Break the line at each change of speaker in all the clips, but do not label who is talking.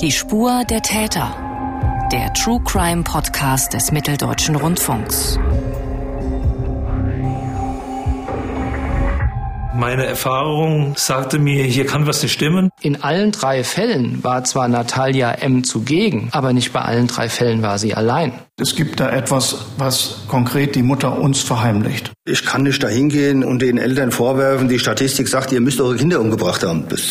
Die Spur der Täter. Der True Crime Podcast des Mitteldeutschen Rundfunks.
Meine Erfahrung sagte mir, hier kann was nicht stimmen.
In allen drei Fällen war zwar Natalia M. zugegen, aber nicht bei allen drei Fällen war sie allein.
Es gibt da etwas, was konkret die Mutter uns verheimlicht.
Ich kann nicht dahin gehen und den Eltern vorwerfen, die Statistik sagt, ihr müsst eure Kinder umgebracht haben. Das,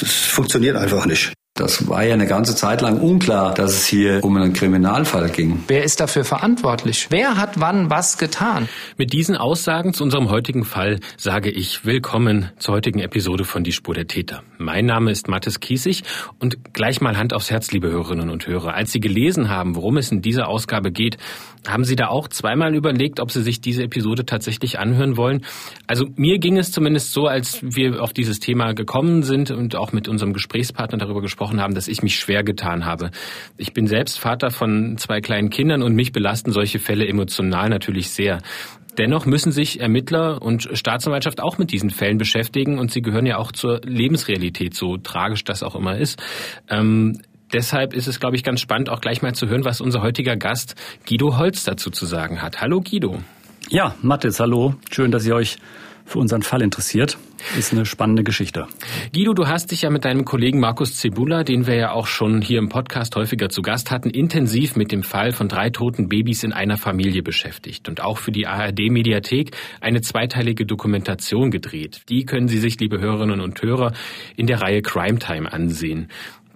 das funktioniert einfach nicht.
Das war ja eine ganze Zeit lang unklar, dass es hier um einen Kriminalfall ging.
Wer ist dafür verantwortlich? Wer hat wann was getan?
Mit diesen Aussagen zu unserem heutigen Fall sage ich willkommen zur heutigen Episode von Die Spur der Täter. Mein Name ist Mathis Kiesig und gleich mal Hand aufs Herz, liebe Hörerinnen und Hörer. Als Sie gelesen haben, worum es in dieser Ausgabe geht, haben Sie da auch zweimal überlegt, ob Sie sich diese Episode tatsächlich anhören wollen? Also mir ging es zumindest so, als wir auf dieses Thema gekommen sind und auch mit unserem Gesprächspartner darüber gesprochen haben, dass ich mich schwer getan habe. Ich bin selbst Vater von zwei kleinen Kindern und mich belasten solche Fälle emotional natürlich sehr. Dennoch müssen sich Ermittler und Staatsanwaltschaft auch mit diesen Fällen beschäftigen und sie gehören ja auch zur Lebensrealität, so tragisch das auch immer ist. Ähm, deshalb ist es, glaube ich, ganz spannend, auch gleich mal zu hören, was unser heutiger Gast Guido Holz dazu zu sagen hat. Hallo Guido.
Ja, Mathis, hallo. Schön, dass ihr euch für unseren Fall interessiert. Ist eine spannende Geschichte.
Guido, du hast dich ja mit deinem Kollegen Markus Zebula, den wir ja auch schon hier im Podcast häufiger zu Gast hatten, intensiv mit dem Fall von drei toten Babys in einer Familie beschäftigt und auch für die ARD-Mediathek eine zweiteilige Dokumentation gedreht. Die können Sie sich, liebe Hörerinnen und Hörer, in der Reihe Crime Time ansehen.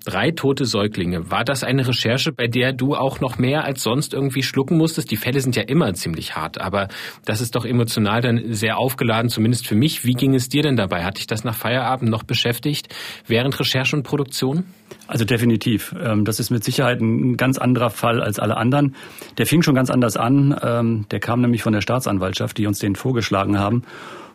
Drei tote Säuglinge. War das eine Recherche, bei der du auch noch mehr als sonst irgendwie schlucken musstest? Die Fälle sind ja immer ziemlich hart, aber das ist doch emotional dann sehr aufgeladen, zumindest für mich. Wie ging es dir denn dabei? Hat dich das nach Feierabend noch beschäftigt, während Recherche und Produktion?
Also definitiv. Ähm, das ist mit Sicherheit ein ganz anderer Fall als alle anderen. Der fing schon ganz anders an. Ähm, der kam nämlich von der Staatsanwaltschaft, die uns den vorgeschlagen haben.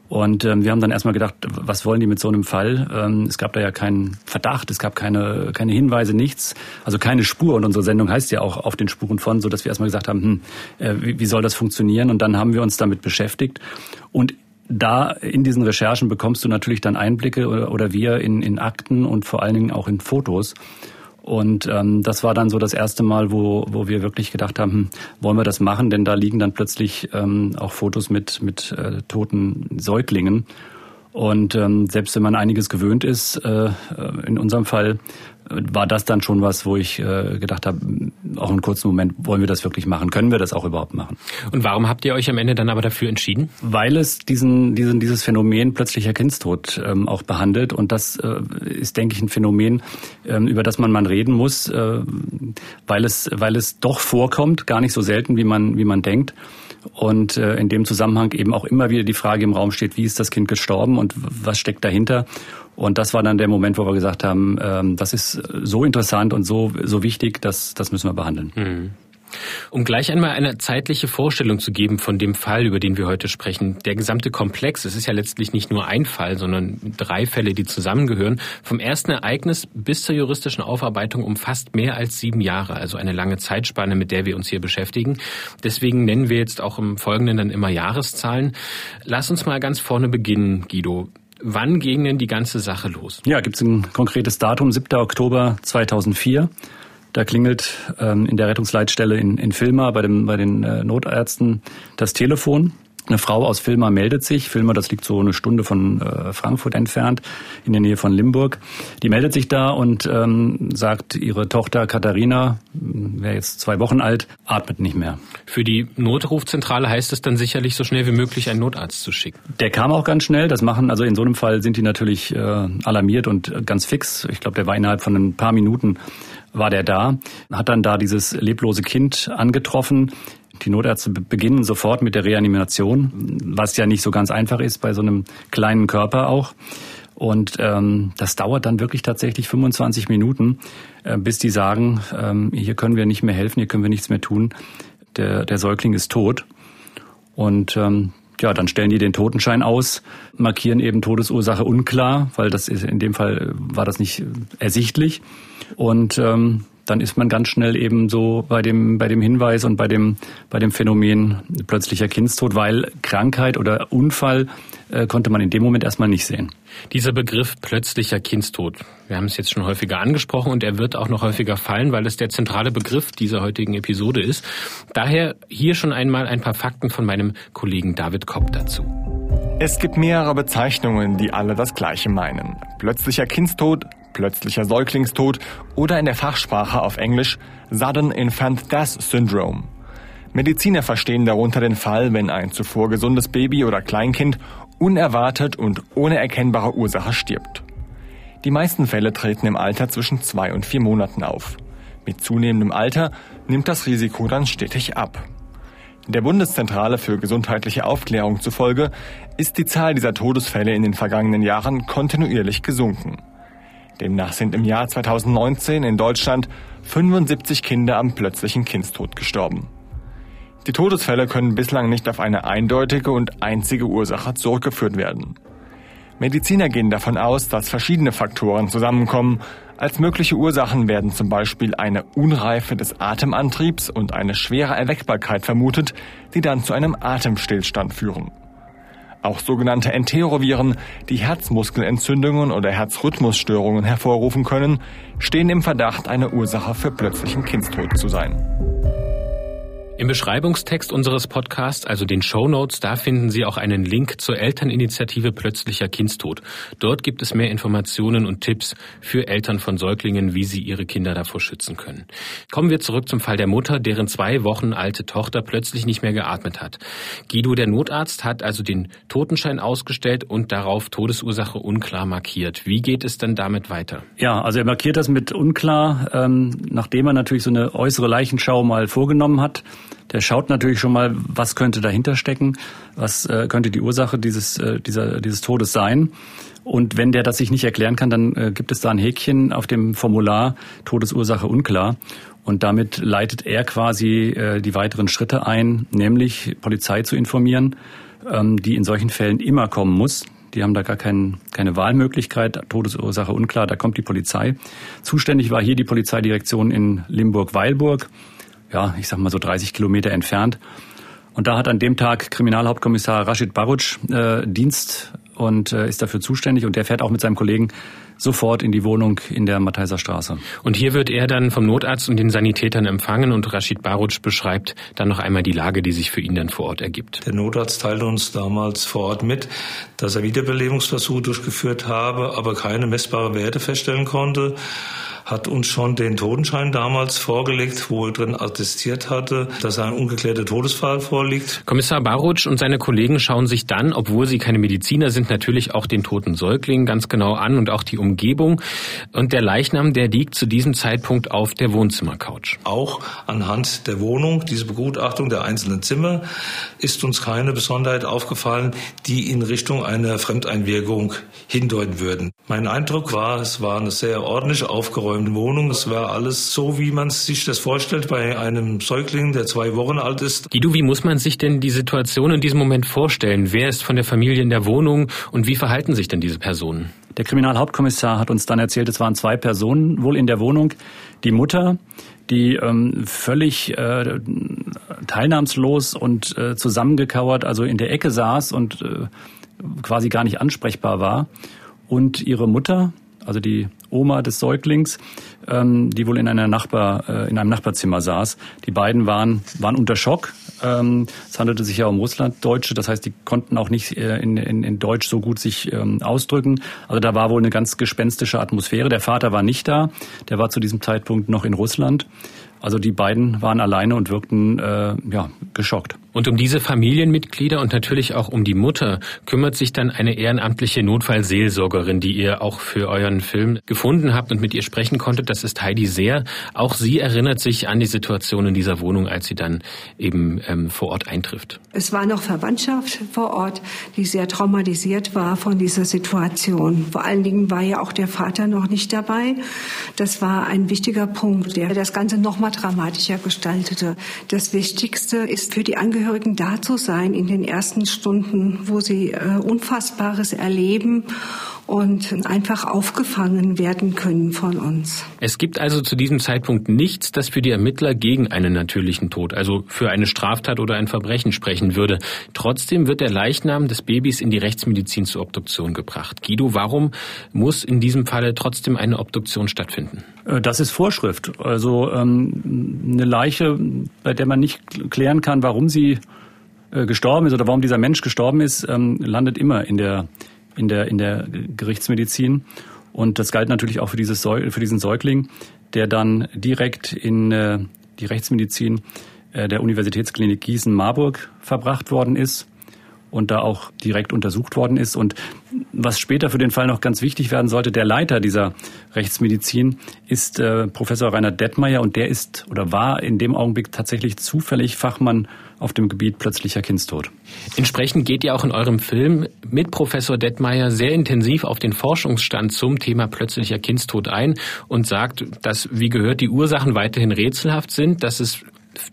Und ähm, wir haben dann erstmal gedacht, was wollen die mit so einem Fall? Ähm, es gab da ja keinen Verdacht, es gab keine, keine Hinweise, nichts, also keine Spur. Und unsere Sendung heißt ja auch auf den Spuren von, so dass wir erstmal gesagt haben, hm, äh, wie, wie soll das funktionieren? Und dann haben wir uns damit beschäftigt. Und da in diesen Recherchen bekommst du natürlich dann Einblicke oder, oder wir in, in Akten und vor allen Dingen auch in Fotos. Und ähm, das war dann so das erste Mal, wo, wo wir wirklich gedacht haben, hm, wollen wir das machen? Denn da liegen dann plötzlich ähm, auch Fotos mit, mit äh, toten Säuglingen. Und ähm, selbst wenn man einiges gewöhnt ist, äh, in unserem Fall war das dann schon was, wo ich äh, gedacht habe, auch einen kurzen Moment, wollen wir das wirklich machen? Können wir das auch überhaupt machen?
Und warum habt ihr euch am Ende dann aber dafür entschieden?
Weil es diesen, diesen, dieses Phänomen plötzlicher Kindstod ähm, auch behandelt. Und das äh, ist, denke ich, ein Phänomen, ähm, über das man mal reden muss, äh, weil, es, weil es doch vorkommt, gar nicht so selten, wie man, wie man denkt. Und äh, in dem Zusammenhang eben auch immer wieder die Frage im Raum steht, wie ist das Kind gestorben und was steckt dahinter? Und das war dann der Moment, wo wir gesagt haben, ähm, das ist so interessant und so, so wichtig, dass das müssen wir behandeln. Mhm.
Um gleich einmal eine zeitliche Vorstellung zu geben von dem Fall, über den wir heute sprechen. Der gesamte Komplex, es ist ja letztlich nicht nur ein Fall, sondern drei Fälle, die zusammengehören. Vom ersten Ereignis bis zur juristischen Aufarbeitung umfasst mehr als sieben Jahre, also eine lange Zeitspanne, mit der wir uns hier beschäftigen. Deswegen nennen wir jetzt auch im Folgenden dann immer Jahreszahlen. Lass uns mal ganz vorne beginnen, Guido. Wann ging denn die ganze Sache los?
Ja, gibt es ein konkretes Datum, 7. Oktober 2004. Da klingelt ähm, in der Rettungsleitstelle in, in Filma bei, dem, bei den äh, Notärzten das Telefon. Eine Frau aus Filma meldet sich. Filma, das liegt so eine Stunde von äh, Frankfurt entfernt, in der Nähe von Limburg. Die meldet sich da und ähm, sagt, ihre Tochter Katharina, wäre jetzt zwei Wochen alt, atmet nicht mehr.
Für die Notrufzentrale heißt es dann sicherlich, so schnell wie möglich einen Notarzt zu schicken.
Der kam auch ganz schnell. Das machen, also in so einem Fall sind die natürlich äh, alarmiert und ganz fix. Ich glaube, der war innerhalb von ein paar Minuten war der da, hat dann da dieses leblose Kind angetroffen. Die Notärzte beginnen sofort mit der Reanimation, was ja nicht so ganz einfach ist bei so einem kleinen Körper auch. Und ähm, das dauert dann wirklich tatsächlich 25 Minuten, äh, bis die sagen, ähm, hier können wir nicht mehr helfen, hier können wir nichts mehr tun. Der, der Säugling ist tot. Und ähm, ja, dann stellen die den Totenschein aus, markieren eben Todesursache unklar, weil das ist in dem Fall war das nicht ersichtlich. Und ähm, dann ist man ganz schnell eben so bei dem, bei dem Hinweis und bei dem, bei dem Phänomen plötzlicher Kindstod, weil Krankheit oder Unfall äh, konnte man in dem Moment erstmal nicht sehen.
Dieser Begriff plötzlicher Kindstod, wir haben es jetzt schon häufiger angesprochen und er wird auch noch häufiger fallen, weil es der zentrale Begriff dieser heutigen Episode ist. Daher hier schon einmal ein paar Fakten von meinem Kollegen David Kopp dazu.
Es gibt mehrere Bezeichnungen, die alle das Gleiche meinen. Plötzlicher Kindstod, plötzlicher Säuglingstod oder in der Fachsprache auf Englisch Sudden Infant Death Syndrome. Mediziner verstehen darunter den Fall, wenn ein zuvor gesundes Baby oder Kleinkind unerwartet und ohne erkennbare Ursache stirbt. Die meisten Fälle treten im Alter zwischen zwei und vier Monaten auf. Mit zunehmendem Alter nimmt das Risiko dann stetig ab. Der Bundeszentrale für gesundheitliche Aufklärung zufolge ist die Zahl dieser Todesfälle in den vergangenen Jahren kontinuierlich gesunken. Demnach sind im Jahr 2019 in Deutschland 75 Kinder am plötzlichen Kindstod gestorben. Die Todesfälle können bislang nicht auf eine eindeutige und einzige Ursache zurückgeführt werden. Mediziner gehen davon aus, dass verschiedene Faktoren zusammenkommen. Als mögliche Ursachen werden zum Beispiel eine Unreife des Atemantriebs und eine schwere Erweckbarkeit vermutet, die dann zu einem Atemstillstand führen. Auch sogenannte Enteroviren, die Herzmuskelentzündungen oder Herzrhythmusstörungen hervorrufen können, stehen im Verdacht, eine Ursache für plötzlichen Kindstod zu sein.
Im Beschreibungstext unseres Podcasts, also den Show Notes, da finden Sie auch einen Link zur Elterninitiative Plötzlicher Kindstod. Dort gibt es mehr Informationen und Tipps für Eltern von Säuglingen, wie sie ihre Kinder davor schützen können. Kommen wir zurück zum Fall der Mutter, deren zwei Wochen alte Tochter plötzlich nicht mehr geatmet hat. Guido, der Notarzt, hat also den Totenschein ausgestellt und darauf Todesursache unklar markiert. Wie geht es denn damit weiter?
Ja, also er markiert das mit unklar, ähm, nachdem er natürlich so eine äußere Leichenschau mal vorgenommen hat der schaut natürlich schon mal, was könnte dahinter stecken, was äh, könnte die Ursache dieses, äh, dieser, dieses Todes sein. Und wenn der das sich nicht erklären kann, dann äh, gibt es da ein Häkchen auf dem Formular Todesursache unklar. Und damit leitet er quasi äh, die weiteren Schritte ein, nämlich Polizei zu informieren, ähm, die in solchen Fällen immer kommen muss. Die haben da gar kein, keine Wahlmöglichkeit. Todesursache unklar, da kommt die Polizei. Zuständig war hier die Polizeidirektion in Limburg-Weilburg ja, ich sag mal so 30 Kilometer entfernt. Und da hat an dem Tag Kriminalhauptkommissar Rashid Baruch äh, Dienst und äh, ist dafür zuständig und der fährt auch mit seinem Kollegen sofort in die Wohnung in der Matheiser Straße.
Und hier wird er dann vom Notarzt und den Sanitätern empfangen und Rashid Baruch beschreibt dann noch einmal die Lage, die sich für ihn dann vor Ort ergibt.
Der Notarzt teilte uns damals vor Ort mit, dass er Wiederbelebungsversuche durchgeführt habe, aber keine messbare Werte feststellen konnte hat uns schon den Totenschein damals vorgelegt, wo er drin attestiert hatte, dass ein ungeklärter Todesfall vorliegt.
Kommissar Barutsch und seine Kollegen schauen sich dann, obwohl sie keine Mediziner sind, natürlich auch den toten Säugling ganz genau an und auch die Umgebung. Und der Leichnam, der liegt zu diesem Zeitpunkt auf der Wohnzimmercouch.
Auch anhand der Wohnung, diese Begutachtung der einzelnen Zimmer, ist uns keine Besonderheit aufgefallen, die in Richtung einer Fremdeinwirkung hindeuten würden. Mein Eindruck war, es war eine sehr ordentlich aufgeräumte aufgeräumten Wohnung. Es war alles so, wie man sich das vorstellt bei einem Säugling, der zwei Wochen alt ist.
Guido, wie muss man sich denn die Situation in diesem Moment vorstellen? Wer ist von der Familie in der Wohnung und wie verhalten sich denn diese Personen?
Der Kriminalhauptkommissar hat uns dann erzählt, es waren zwei Personen wohl in der Wohnung. Die Mutter, die ähm, völlig äh, teilnahmslos und äh, zusammengekauert, also in der Ecke saß und äh, quasi gar nicht ansprechbar war. Und ihre Mutter, also die Oma des Säuglings, ähm, die wohl in einer Nachbar, äh, in einem Nachbarzimmer saß. Die beiden waren, waren unter Schock. Ähm, es handelte sich ja um Russlanddeutsche, das heißt, die konnten auch nicht äh, in, in, in Deutsch so gut sich ähm, ausdrücken. Also da war wohl eine ganz gespenstische Atmosphäre. Der Vater war nicht da, der war zu diesem Zeitpunkt noch in Russland. Also die beiden waren alleine und wirkten äh, ja, geschockt.
Und um diese Familienmitglieder und natürlich auch um die Mutter kümmert sich dann eine ehrenamtliche Notfallseelsorgerin, die ihr auch für euren Film gefunden habt und mit ihr sprechen konntet. Das ist Heidi Seer. Auch sie erinnert sich an die Situation in dieser Wohnung, als sie dann eben ähm, vor Ort eintrifft.
Es war noch Verwandtschaft vor Ort, die sehr traumatisiert war von dieser Situation. Vor allen Dingen war ja auch der Vater noch nicht dabei. Das war ein wichtiger Punkt, der das Ganze noch mal dramatischer gestaltete. Das Wichtigste ist für die Angehörigen Angehörigen da zu sein in den ersten Stunden, wo sie äh, Unfassbares erleben und einfach aufgefangen werden können von uns.
Es gibt also zu diesem Zeitpunkt nichts, das für die Ermittler gegen einen natürlichen Tod, also für eine Straftat oder ein Verbrechen sprechen würde. Trotzdem wird der Leichnam des Babys in die Rechtsmedizin zur Obduktion gebracht. Guido, warum muss in diesem Falle trotzdem eine Obduktion stattfinden?
Äh, das ist Vorschrift. Also ähm, eine Leiche, bei der man nicht klären kann, warum sie äh, gestorben ist oder warum dieser Mensch gestorben ist, ähm, landet immer in der in der, in der Gerichtsmedizin. Und das galt natürlich auch für, dieses für diesen Säugling, der dann direkt in äh, die Rechtsmedizin äh, der Universitätsklinik Gießen-Marburg verbracht worden ist und da auch direkt untersucht worden ist. Und was später für den Fall noch ganz wichtig werden sollte, der Leiter dieser Rechtsmedizin ist äh, Professor Rainer Detmeier und der ist oder war in dem Augenblick tatsächlich zufällig Fachmann auf dem Gebiet plötzlicher Kindstod.
Entsprechend geht ihr auch in eurem Film mit Professor Detmeier sehr intensiv auf den Forschungsstand zum Thema plötzlicher Kindstod ein und sagt, dass, wie gehört, die Ursachen weiterhin rätselhaft sind, dass es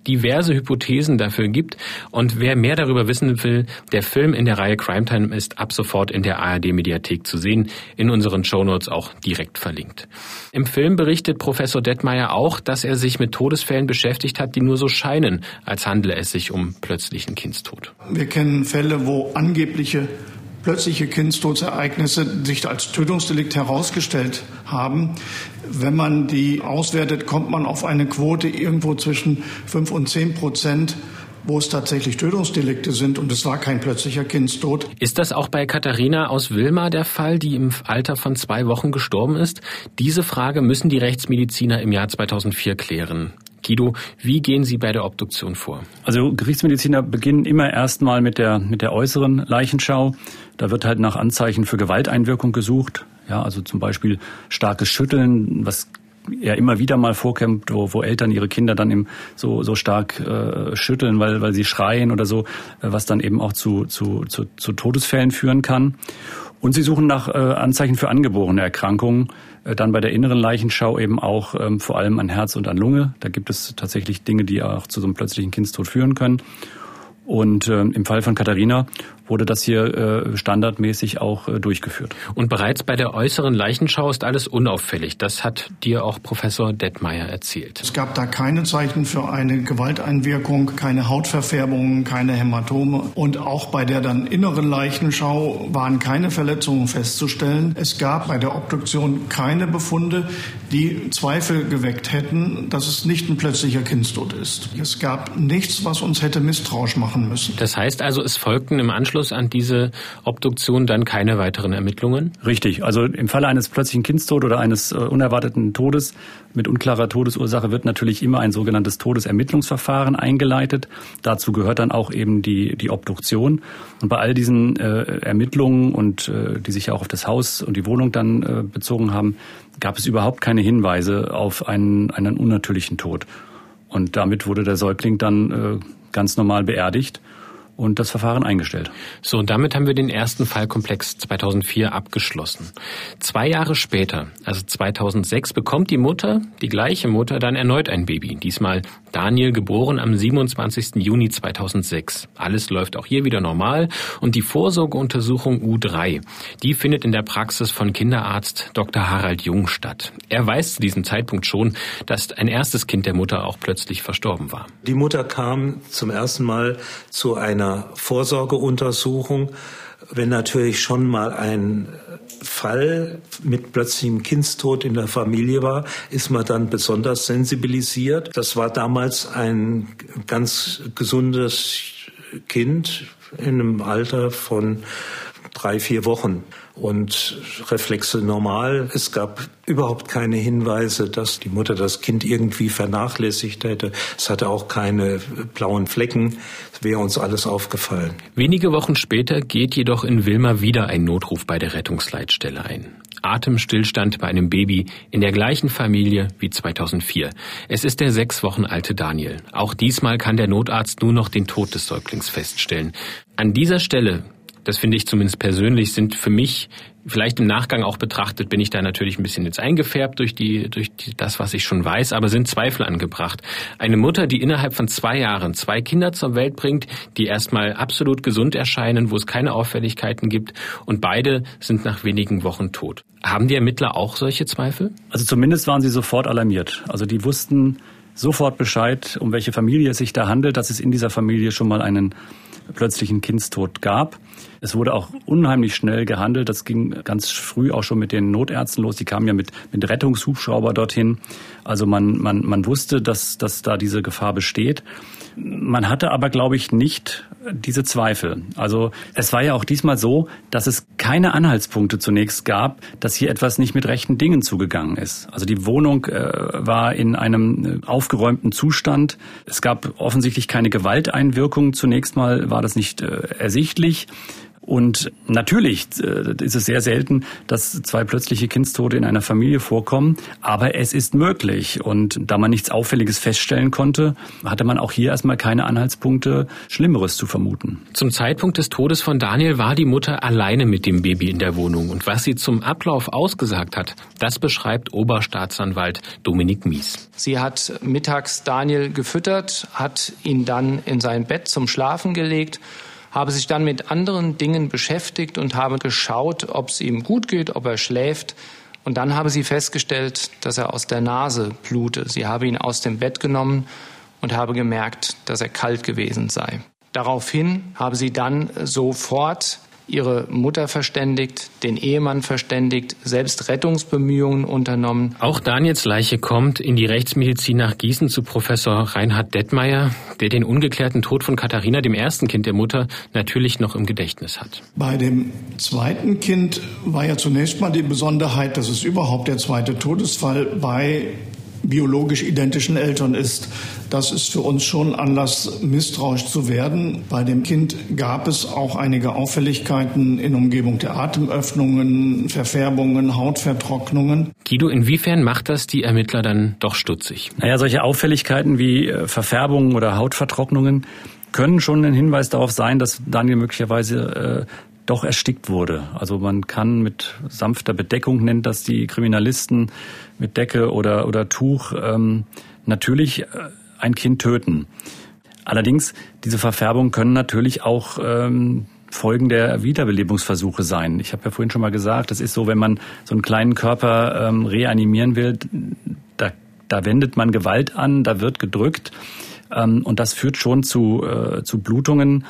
diverse Hypothesen dafür gibt. Und wer mehr darüber wissen will, der Film in der Reihe Crime Time ist ab sofort in der ARD-Mediathek zu sehen, in unseren Shownotes auch direkt verlinkt. Im Film berichtet Professor Detmeier auch, dass er sich mit Todesfällen beschäftigt hat, die nur so scheinen, als handle es sich um plötzlichen Kindstod.
Wir kennen Fälle, wo angebliche plötzliche Kindstodsereignisse sich als Tötungsdelikt herausgestellt haben. Wenn man die auswertet, kommt man auf eine Quote irgendwo zwischen fünf und zehn Prozent wo es tatsächlich Tötungsdelikte sind und es war kein plötzlicher Kindstod.
Ist das auch bei Katharina aus Wilma der Fall, die im Alter von zwei Wochen gestorben ist? Diese Frage müssen die Rechtsmediziner im Jahr 2004 klären. Guido, wie gehen Sie bei der Obduktion vor?
Also Gerichtsmediziner beginnen immer erstmal mit der, mit der äußeren Leichenschau. Da wird halt nach Anzeichen für Gewalteinwirkung gesucht. Ja, also zum Beispiel starkes Schütteln, was ja immer wieder mal vorkommt, wo, wo Eltern ihre Kinder dann eben so, so stark äh, schütteln, weil, weil sie schreien oder so, äh, was dann eben auch zu, zu, zu, zu Todesfällen führen kann. Und sie suchen nach äh, Anzeichen für angeborene Erkrankungen. Äh, dann bei der inneren Leichenschau eben auch ähm, vor allem an Herz und an Lunge. Da gibt es tatsächlich Dinge, die auch zu so einem plötzlichen Kindstod führen können. Und äh, im Fall von Katharina wurde das hier äh, standardmäßig auch äh, durchgeführt.
Und bereits bei der äußeren Leichenschau ist alles unauffällig. Das hat dir auch Professor Detmeier erzählt.
Es gab da keine Zeichen für eine Gewalteinwirkung, keine Hautverfärbungen, keine Hämatome. Und auch bei der dann inneren Leichenschau waren keine Verletzungen festzustellen. Es gab bei der Obduktion keine Befunde, die Zweifel geweckt hätten, dass es nicht ein plötzlicher Kindstod ist. Es gab nichts, was uns hätte misstrauisch machen machen müssen.
Das heißt also, es folgten im Anschluss an diese Obduktion dann keine weiteren Ermittlungen?
Richtig. Also im Falle eines plötzlichen Kindstodes oder eines äh, unerwarteten Todes mit unklarer Todesursache wird natürlich immer ein sogenanntes Todesermittlungsverfahren eingeleitet. Dazu gehört dann auch eben die, die Obduktion. Und bei all diesen äh, Ermittlungen und äh, die sich ja auch auf das Haus und die Wohnung dann äh, bezogen haben, gab es überhaupt keine Hinweise auf einen, einen unnatürlichen Tod. Und damit wurde der Säugling dann äh, ganz normal beerdigt und das Verfahren eingestellt.
So, und damit haben wir den ersten Fallkomplex 2004 abgeschlossen. Zwei Jahre später, also 2006, bekommt die Mutter, die gleiche Mutter, dann erneut ein Baby. Diesmal Daniel, geboren am 27. Juni 2006. Alles läuft auch hier wieder normal und die Vorsorgeuntersuchung U3, die findet in der Praxis von Kinderarzt Dr. Harald Jung statt. Er weiß zu diesem Zeitpunkt schon, dass ein erstes Kind der Mutter auch plötzlich verstorben war.
Die Mutter kam zum ersten Mal zu einer Vorsorgeuntersuchung, wenn natürlich schon mal ein Fall mit plötzlichem Kindstod in der Familie war, ist man dann besonders sensibilisiert. Das war damals ein ganz gesundes Kind in einem Alter von drei, vier Wochen und Reflexe normal. Es gab überhaupt keine Hinweise, dass die Mutter das Kind irgendwie vernachlässigt hätte. Es hatte auch keine blauen Flecken. Es wäre uns alles aufgefallen.
Wenige Wochen später geht jedoch in Wilma wieder ein Notruf bei der Rettungsleitstelle ein. Atemstillstand bei einem Baby in der gleichen Familie wie 2004. Es ist der sechs Wochen alte Daniel. Auch diesmal kann der Notarzt nur noch den Tod des Säuglings feststellen. An dieser Stelle das finde ich zumindest persönlich, sind für mich Vielleicht im Nachgang auch betrachtet bin ich da natürlich ein bisschen jetzt eingefärbt durch die, durch die, das, was ich schon weiß, aber sind Zweifel angebracht. Eine Mutter, die innerhalb von zwei Jahren zwei Kinder zur Welt bringt, die erstmal absolut gesund erscheinen, wo es keine Auffälligkeiten gibt und beide sind nach wenigen Wochen tot. Haben die Ermittler auch solche Zweifel?
Also zumindest waren sie sofort alarmiert. Also die wussten sofort Bescheid, um welche Familie es sich da handelt, dass es in dieser Familie schon mal einen plötzlichen Kindstod gab. Es wurde auch unheimlich schnell gehandelt. Das ging ganz früh auch schon mit den Notärzten los. Die kamen ja mit, mit Rettungshubschrauber dorthin. Also man, man, man wusste, dass, dass da diese Gefahr besteht. Man hatte aber, glaube ich, nicht diese Zweifel. Also es war ja auch diesmal so, dass es keine Anhaltspunkte zunächst gab, dass hier etwas nicht mit rechten Dingen zugegangen ist. Also die Wohnung äh, war in einem äh, aufgeräumten Zustand. Es gab offensichtlich keine Gewalteinwirkung. Zunächst mal war das nicht äh, ersichtlich. Und natürlich äh, ist es sehr selten, dass zwei plötzliche Kindstode in einer Familie vorkommen, aber es ist möglich. Und da man nichts Auffälliges feststellen konnte, hatte man auch hier erstmal keine Anhaltspunkte, Schlimmeres zu vermuten.
Zum Zeitpunkt des Todes von Daniel war die Mutter alleine mit dem Baby in der Wohnung. Und was sie zum Ablauf ausgesagt hat, das beschreibt Oberstaatsanwalt Dominik Mies.
Sie hat mittags Daniel gefüttert, hat ihn dann in sein Bett zum Schlafen gelegt habe sich dann mit anderen Dingen beschäftigt und habe geschaut, ob es ihm gut geht, ob er schläft. Und dann habe sie festgestellt, dass er aus der Nase blute. Sie habe ihn aus dem Bett genommen und habe gemerkt, dass er kalt gewesen sei. Daraufhin habe sie dann sofort ihre Mutter verständigt, den Ehemann verständigt, selbst Rettungsbemühungen unternommen.
Auch Daniels Leiche kommt in die Rechtsmedizin nach Gießen zu Professor Reinhard Detmeier, der den ungeklärten Tod von Katharina, dem ersten Kind der Mutter, natürlich noch im Gedächtnis hat.
Bei dem zweiten Kind war ja zunächst mal die Besonderheit, dass es überhaupt der zweite Todesfall bei biologisch identischen Eltern ist. Das ist für uns schon Anlass, misstrauisch zu werden. Bei dem Kind gab es auch einige Auffälligkeiten in Umgebung der Atemöffnungen, Verfärbungen, Hautvertrocknungen.
Guido, inwiefern macht das die Ermittler dann doch stutzig?
Naja, solche Auffälligkeiten wie äh, Verfärbungen oder Hautvertrocknungen können schon ein Hinweis darauf sein, dass Daniel möglicherweise äh, doch erstickt wurde. Also man kann mit sanfter Bedeckung, nennt das die Kriminalisten, mit Decke oder, oder Tuch ähm, natürlich äh, ein Kind töten. Allerdings, diese Verfärbungen können natürlich auch ähm, Folgen der Wiederbelebungsversuche sein. Ich habe ja vorhin schon mal gesagt, das ist so, wenn man so einen kleinen Körper ähm, reanimieren will, da, da wendet man Gewalt an, da wird gedrückt ähm, und das führt schon zu, äh, zu Blutungen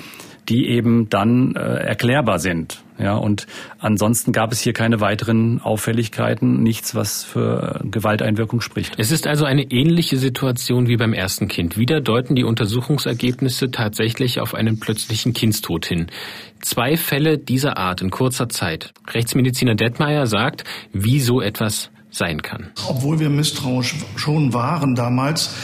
die eben dann äh, erklärbar sind. Ja, und ansonsten gab es hier keine weiteren Auffälligkeiten, nichts, was für Gewalteinwirkung spricht.
Es ist also eine ähnliche Situation wie beim ersten Kind. Wieder deuten die Untersuchungsergebnisse tatsächlich auf einen plötzlichen Kindstod hin. Zwei Fälle dieser Art in kurzer Zeit. Rechtsmediziner Detmeier sagt, wie so etwas sein kann.
Obwohl wir misstrauisch schon waren damals,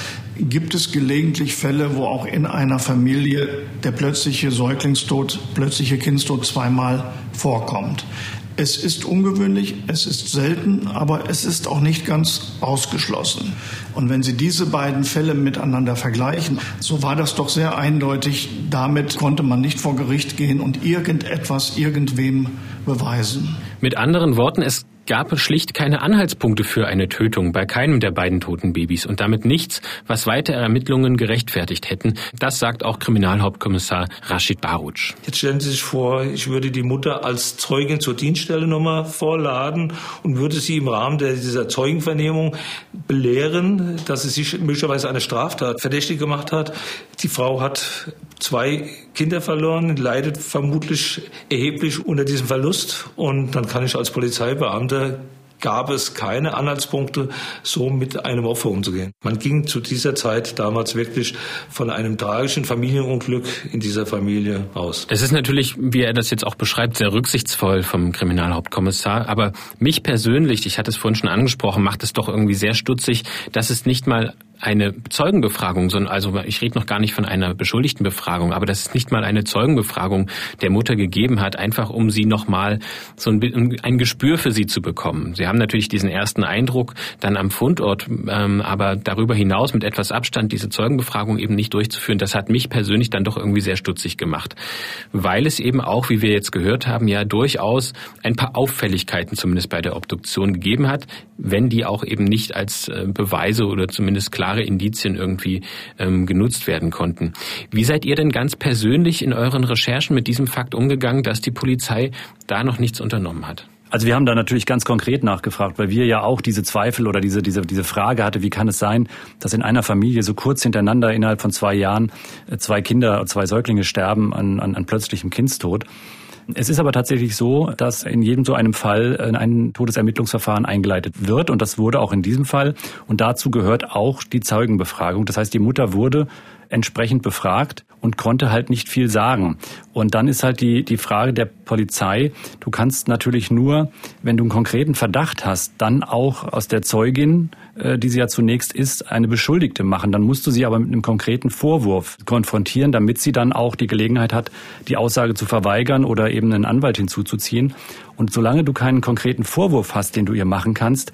gibt es gelegentlich Fälle, wo auch in einer Familie der plötzliche Säuglingstod, plötzliche Kindstod zweimal vorkommt. Es ist ungewöhnlich, es ist selten, aber es ist auch nicht ganz ausgeschlossen. Und wenn Sie diese beiden Fälle miteinander vergleichen, so war das doch sehr eindeutig. Damit konnte man nicht vor Gericht gehen und irgendetwas irgendwem beweisen.
Mit anderen Worten, es gab es schlicht keine Anhaltspunkte für eine Tötung bei keinem der beiden toten Babys und damit nichts, was weitere Ermittlungen gerechtfertigt hätten. Das sagt auch Kriminalhauptkommissar Rashid Baruch.
Jetzt stellen Sie sich vor, ich würde die Mutter als Zeugin zur Dienststelle nochmal vorladen und würde sie im Rahmen dieser Zeugenvernehmung belehren, dass sie sich möglicherweise eine Straftat verdächtig gemacht hat. Die Frau hat zwei Kinder verloren, leidet vermutlich erheblich unter diesem Verlust und dann kann ich als Polizeibeamter gab es keine Anhaltspunkte, so mit einem Opfer umzugehen. Man ging zu dieser Zeit damals wirklich von einem tragischen Familienunglück in dieser Familie aus.
Es ist natürlich, wie er das jetzt auch beschreibt, sehr rücksichtsvoll vom Kriminalhauptkommissar. Aber mich persönlich, ich hatte es vorhin schon angesprochen, macht es doch irgendwie sehr stutzig, dass es nicht mal eine Zeugenbefragung, sondern also ich rede noch gar nicht von einer Beschuldigtenbefragung, aber dass es nicht mal eine Zeugenbefragung der Mutter gegeben hat, einfach um sie nochmal so ein, ein Gespür für sie zu bekommen. Sie haben natürlich diesen ersten Eindruck dann am Fundort, ähm, aber darüber hinaus mit etwas Abstand diese Zeugenbefragung eben nicht durchzuführen, das hat mich persönlich dann doch irgendwie sehr stutzig gemacht, weil es eben auch, wie wir jetzt gehört haben, ja durchaus ein paar Auffälligkeiten zumindest bei der Obduktion gegeben hat, wenn die auch eben nicht als äh, Beweise oder zumindest klare Indizien irgendwie ähm, genutzt werden konnten. Wie seid ihr denn ganz persönlich in euren Recherchen mit diesem Fakt umgegangen, dass die Polizei da noch nichts unternommen hat?
Also wir haben da natürlich ganz konkret nachgefragt, weil wir ja auch diese Zweifel oder diese, diese, diese Frage hatte, wie kann es sein, dass in einer Familie so kurz hintereinander innerhalb von zwei Jahren äh, zwei Kinder, zwei Säuglinge sterben an, an, an plötzlichem Kindstod. Es ist aber tatsächlich so, dass in jedem so einem Fall äh, ein Todesermittlungsverfahren eingeleitet wird und das wurde auch in diesem Fall und dazu gehört auch die Zeugenbefragung. Das heißt, die Mutter wurde entsprechend befragt und konnte halt nicht viel sagen. Und dann ist halt die, die Frage der Polizei, du kannst natürlich nur, wenn du einen konkreten Verdacht hast, dann auch aus der Zeugin, äh, die sie ja zunächst ist, eine Beschuldigte machen. Dann musst du sie aber mit einem konkreten Vorwurf konfrontieren, damit sie dann auch die Gelegenheit hat, die Aussage zu verweigern oder eben einen Anwalt hinzuzuziehen. Und solange du keinen konkreten Vorwurf hast, den du ihr machen kannst,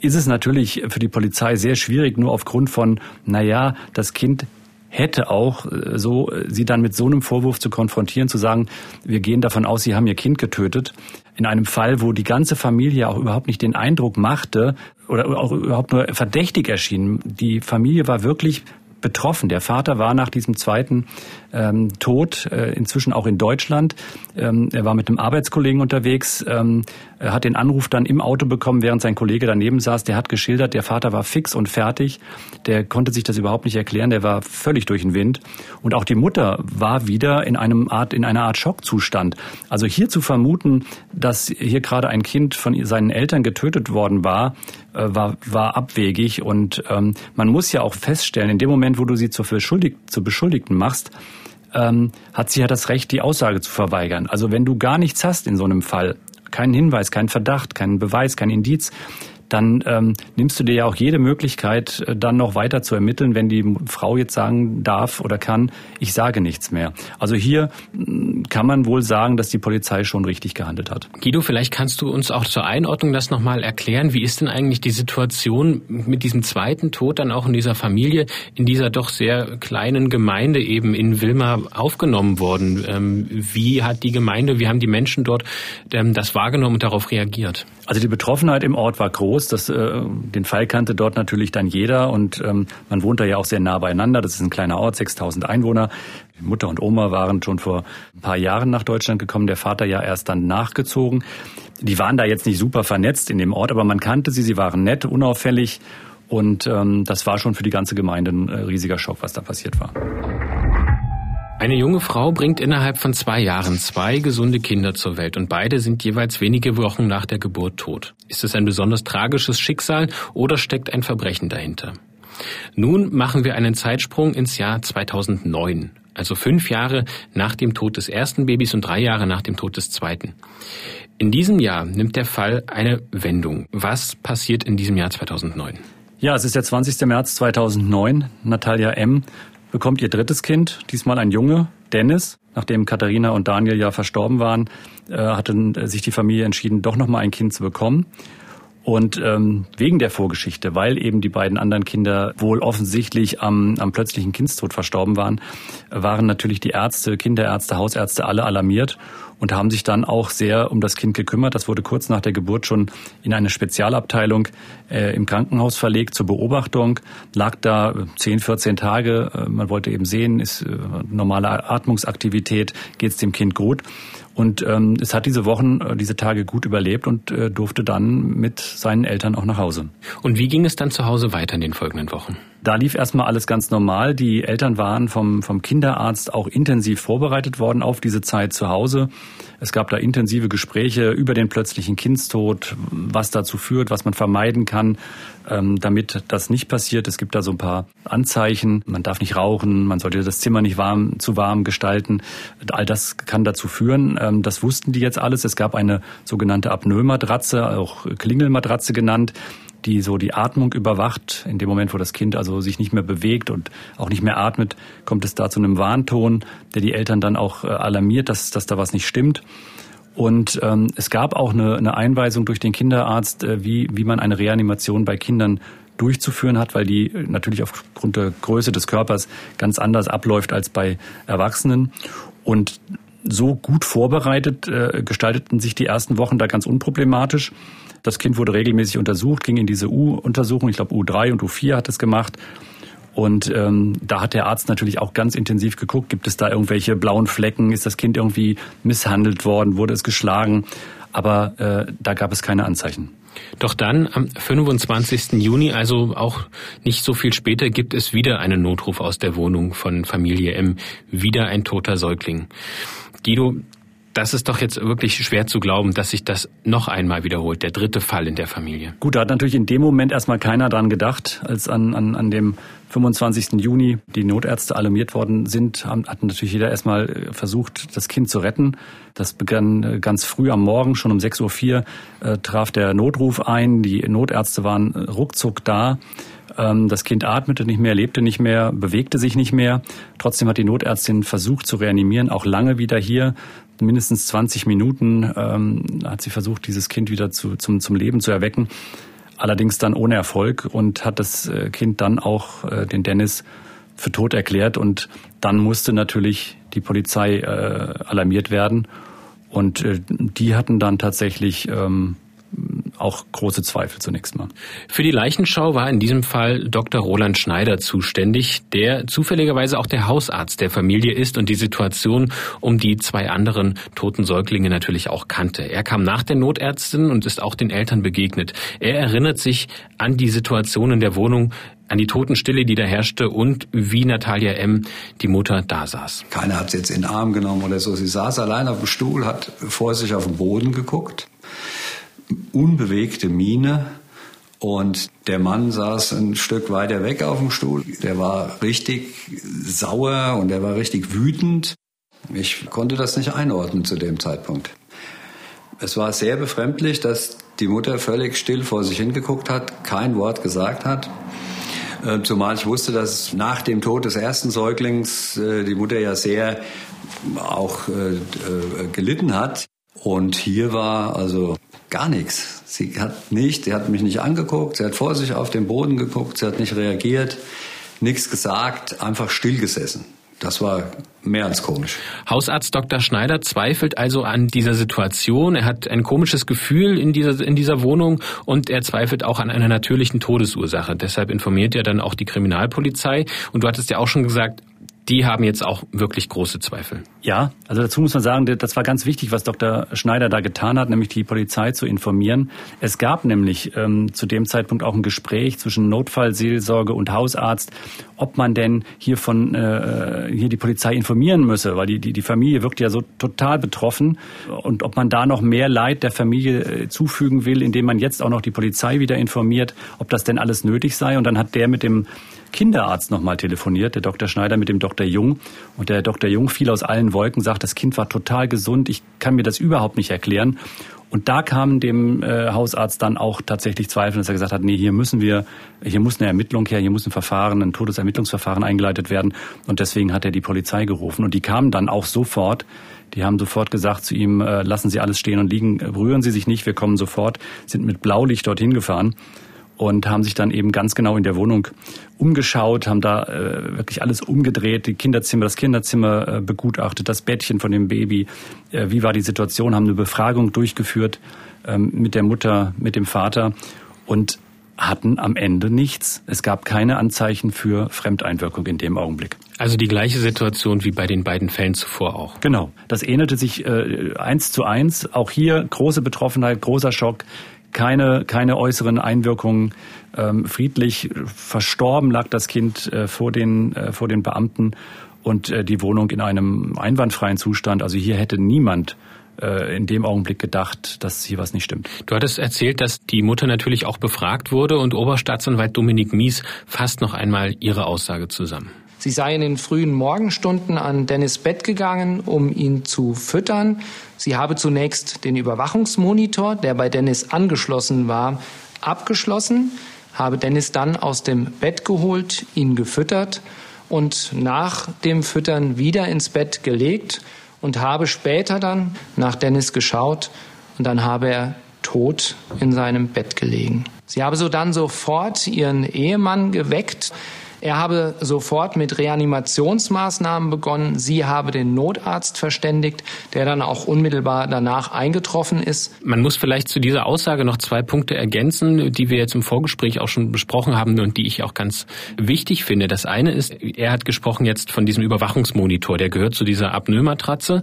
ist es natürlich für die Polizei sehr schwierig, nur aufgrund von, naja, das Kind hätte auch äh, so, äh, sie dann mit so einem Vorwurf zu konfrontieren, zu sagen, wir gehen davon aus, sie haben ihr Kind getötet. In einem Fall, wo die ganze Familie auch überhaupt nicht den Eindruck machte oder auch überhaupt nur verdächtig erschien. Die Familie war wirklich betroffen. Der Vater war nach diesem zweiten ähm, Tod äh, inzwischen auch in Deutschland. Ähm, er war mit einem Arbeitskollegen unterwegs, ähm, hat den Anruf dann im Auto bekommen, während sein Kollege daneben saß. Der hat geschildert, der Vater war fix und fertig. Der konnte sich das überhaupt nicht erklären. Der war völlig durch den Wind. Und auch die Mutter war wieder in einem Art, in einer Art Schockzustand. Also hier zu vermuten, dass hier gerade ein Kind von seinen Eltern getötet worden war, äh, war, war abwegig. Und ähm, man muss ja auch feststellen, in dem Moment, wo du sie zur, zur Beschuldigten machst, ähm, hat sie ja das Recht, die Aussage zu verweigern. Also wenn du gar nichts hast in so einem Fall, keinen Hinweis, keinen Verdacht, keinen Beweis, kein Indiz, dann ähm, nimmst du dir ja auch jede Möglichkeit, äh, dann noch weiter zu ermitteln, wenn die Frau jetzt sagen darf oder kann, ich sage nichts mehr. Also hier mm, kann man wohl sagen, dass die Polizei schon richtig gehandelt hat.
Guido, vielleicht kannst du uns auch zur Einordnung das nochmal erklären. Wie ist denn eigentlich die Situation mit diesem zweiten Tod dann auch in dieser Familie, in dieser doch sehr kleinen Gemeinde eben in Wilma aufgenommen worden? Ähm, wie hat die Gemeinde, wie haben die Menschen dort ähm, das wahrgenommen und darauf reagiert?
Also die Betroffenheit im Ort war groß. Das, äh, den Fall kannte dort natürlich dann jeder und ähm, man wohnt da ja auch sehr nah beieinander. Das ist ein kleiner Ort, 6000 Einwohner. Mutter und Oma waren schon vor ein paar Jahren nach Deutschland gekommen, der Vater ja erst dann nachgezogen. Die waren da jetzt nicht super vernetzt in dem Ort, aber man kannte sie, sie waren nett, unauffällig und ähm, das war schon für die ganze Gemeinde ein äh, riesiger Schock, was da passiert war.
Eine junge Frau bringt innerhalb von zwei Jahren zwei gesunde Kinder zur Welt und beide sind jeweils wenige Wochen nach der Geburt tot. Ist es ein besonders tragisches Schicksal oder steckt ein Verbrechen dahinter? Nun machen wir einen Zeitsprung ins Jahr 2009, also fünf Jahre nach dem Tod des ersten Babys und drei Jahre nach dem Tod des zweiten. In diesem Jahr nimmt der Fall eine Wendung. Was passiert in diesem Jahr 2009?
Ja, es ist der 20. März 2009. Natalia M bekommt ihr drittes Kind, diesmal ein Junge, Dennis. Nachdem Katharina und Daniel ja verstorben waren, äh, hatte äh, sich die Familie entschieden, doch noch mal ein Kind zu bekommen. Und ähm, wegen der Vorgeschichte, weil eben die beiden anderen Kinder wohl offensichtlich am, am plötzlichen Kindstod verstorben waren, waren natürlich die Ärzte, Kinderärzte, Hausärzte alle alarmiert und haben sich dann auch sehr um das Kind gekümmert. Das wurde kurz nach der Geburt schon in eine Spezialabteilung äh, im Krankenhaus verlegt zur Beobachtung, lag da 10, 14 Tage. Äh, man wollte eben sehen, ist äh, normale Atmungsaktivität, geht es dem Kind gut. Und ähm, es hat diese Wochen, äh, diese Tage gut überlebt und äh, durfte dann mit seinen Eltern auch nach Hause.
Und wie ging es dann zu Hause weiter in den folgenden Wochen?
Da lief erstmal alles ganz normal. Die Eltern waren vom, vom Kinderarzt auch intensiv vorbereitet worden auf diese Zeit zu Hause. Es gab da intensive Gespräche über den plötzlichen Kindstod, was dazu führt, was man vermeiden kann, ähm, damit das nicht passiert. Es gibt da so ein paar Anzeichen. Man darf nicht rauchen, man sollte das Zimmer nicht warm, zu warm gestalten. All das kann dazu führen. Ähm, das wussten die jetzt alles. Es gab eine sogenannte Apnoe-Matratze, auch Klingelmatratze genannt die so die Atmung überwacht. In dem Moment, wo das Kind also sich nicht mehr bewegt und auch nicht mehr atmet, kommt es da zu einem Warnton, der die Eltern dann auch äh, alarmiert, dass, dass da was nicht stimmt. Und ähm, es gab auch eine, eine Einweisung durch den Kinderarzt, äh, wie, wie man eine Reanimation bei Kindern durchzuführen hat, weil die natürlich aufgrund der Größe des Körpers ganz anders abläuft als bei Erwachsenen. Und so gut vorbereitet äh, gestalteten sich die ersten Wochen da ganz unproblematisch. Das Kind wurde regelmäßig untersucht, ging in diese U-Untersuchung, ich glaube U3 und U4 hat es gemacht. Und ähm, da hat der Arzt natürlich auch ganz intensiv geguckt, gibt es da irgendwelche blauen Flecken, ist das Kind irgendwie misshandelt worden, wurde es geschlagen. Aber äh, da gab es keine Anzeichen.
Doch dann am 25. Juni, also auch nicht so viel später, gibt es wieder einen Notruf aus der Wohnung von Familie M. Wieder ein toter Säugling. Guido, das ist doch jetzt wirklich schwer zu glauben, dass sich das noch einmal wiederholt, der dritte Fall in der Familie.
Gut, da hat natürlich in dem Moment erstmal keiner dran gedacht, als an, an, an dem 25. Juni die Notärzte alarmiert worden sind, hat natürlich jeder erstmal äh, versucht, das Kind zu retten. Das begann äh, ganz früh am Morgen, schon um 6.04 Uhr äh, traf der Notruf ein. Die Notärzte waren äh, ruckzuck da. Ähm, das Kind atmete nicht mehr, lebte nicht mehr, bewegte sich nicht mehr. Trotzdem hat die Notärztin versucht zu reanimieren, auch lange wieder hier mindestens 20 Minuten ähm, hat sie versucht, dieses Kind wieder zu, zum, zum Leben zu erwecken. Allerdings dann ohne Erfolg und hat das äh, Kind dann auch äh, den Dennis für tot erklärt und dann musste natürlich die Polizei äh, alarmiert werden und die hatten dann tatsächlich ähm, auch große Zweifel zunächst mal.
Für die Leichenschau war in diesem Fall Dr. Roland Schneider zuständig, der zufälligerweise auch der Hausarzt der Familie ist und die Situation um die zwei anderen toten Säuglinge natürlich auch kannte. Er kam nach der Notärztin und ist auch den Eltern begegnet. Er erinnert sich an die Situation in der Wohnung, an die Totenstille, die da herrschte und wie Natalia M., die Mutter, da saß.
Keiner hat sie jetzt in den Arm genommen oder so. Sie saß allein auf dem Stuhl, hat vor sich auf den Boden geguckt unbewegte Miene und der Mann saß ein Stück weiter weg auf dem Stuhl. Der war richtig sauer und er war richtig wütend. Ich konnte das nicht einordnen zu dem Zeitpunkt. Es war sehr befremdlich, dass die Mutter völlig still vor sich hingeguckt hat, kein Wort gesagt hat. Äh, zumal ich wusste, dass nach dem Tod des ersten Säuglings äh, die Mutter ja sehr auch äh, gelitten hat. Und hier war also gar nichts. Sie hat nicht, sie hat mich nicht angeguckt, sie hat vor sich auf den Boden geguckt, sie hat nicht reagiert, nichts gesagt, einfach stillgesessen. Das war mehr als komisch.
Hausarzt Dr. Schneider zweifelt also an dieser Situation. Er hat ein komisches Gefühl in dieser, in dieser Wohnung und er zweifelt auch an einer natürlichen Todesursache. Deshalb informiert er dann auch die Kriminalpolizei. Und du hattest ja auch schon gesagt, die haben jetzt auch wirklich große Zweifel.
Ja, also dazu muss man sagen, das war ganz wichtig, was Dr. Schneider da getan hat, nämlich die Polizei zu informieren. Es gab nämlich ähm, zu dem Zeitpunkt auch ein Gespräch zwischen Notfallseelsorge und Hausarzt, ob man denn hier von äh, hier die Polizei informieren müsse, weil die, die, die Familie wirkt ja so total betroffen und ob man da noch mehr Leid der Familie äh, zufügen will, indem man jetzt auch noch die Polizei wieder informiert, ob das denn alles nötig sei. Und dann hat der mit dem Kinderarzt nochmal telefoniert, der Dr. Schneider mit dem Dr. Jung. Und der Dr. Jung fiel aus allen Wolken, sagt, das Kind war total gesund, ich kann mir das überhaupt nicht erklären. Und da kamen dem äh, Hausarzt dann auch tatsächlich Zweifel, dass er gesagt hat, nee, hier müssen wir, hier muss eine Ermittlung her, hier muss ein Verfahren, ein Todesermittlungsverfahren eingeleitet werden. Und deswegen hat er die Polizei gerufen. Und die kamen dann auch sofort. Die haben sofort gesagt zu ihm, äh, lassen Sie alles stehen und liegen, rühren Sie sich nicht, wir kommen sofort, sind mit Blaulicht dorthin gefahren und haben sich dann eben ganz genau in der Wohnung umgeschaut, haben da äh, wirklich alles umgedreht, die Kinderzimmer, das Kinderzimmer äh, begutachtet, das Bettchen von dem Baby, äh, wie war die Situation, haben eine Befragung durchgeführt ähm, mit der Mutter, mit dem Vater und hatten am Ende nichts. Es gab keine Anzeichen für Fremdeinwirkung in dem Augenblick.
Also die gleiche Situation wie bei den beiden Fällen zuvor auch.
Genau. Das ähnelte sich äh, eins zu eins. Auch hier große Betroffenheit, großer Schock keine, keine äußeren Einwirkungen. Ähm, friedlich verstorben lag das Kind äh, vor, den, äh, vor den Beamten und äh, die Wohnung in einem einwandfreien Zustand. Also hier hätte niemand in dem Augenblick gedacht, dass hier was nicht stimmt.
Du hattest erzählt, dass die Mutter natürlich auch befragt wurde und Oberstaatsanwalt Dominik Mies fasst noch einmal ihre Aussage zusammen.
Sie sei in den frühen Morgenstunden an Dennis Bett gegangen, um ihn zu füttern. Sie habe zunächst den Überwachungsmonitor, der bei Dennis angeschlossen war, abgeschlossen, habe Dennis dann aus dem Bett geholt, ihn gefüttert und nach dem Füttern wieder ins Bett gelegt und habe später dann nach Dennis geschaut und dann habe er tot in seinem Bett gelegen. Sie habe so dann sofort ihren Ehemann geweckt, er habe sofort mit Reanimationsmaßnahmen begonnen. Sie habe den Notarzt verständigt, der dann auch unmittelbar danach eingetroffen ist.
Man muss vielleicht zu dieser Aussage noch zwei Punkte ergänzen, die wir jetzt im Vorgespräch auch schon besprochen haben und die ich auch ganz wichtig finde. Das eine ist, er hat gesprochen jetzt von diesem Überwachungsmonitor, der gehört zu dieser Apnoe-Matratze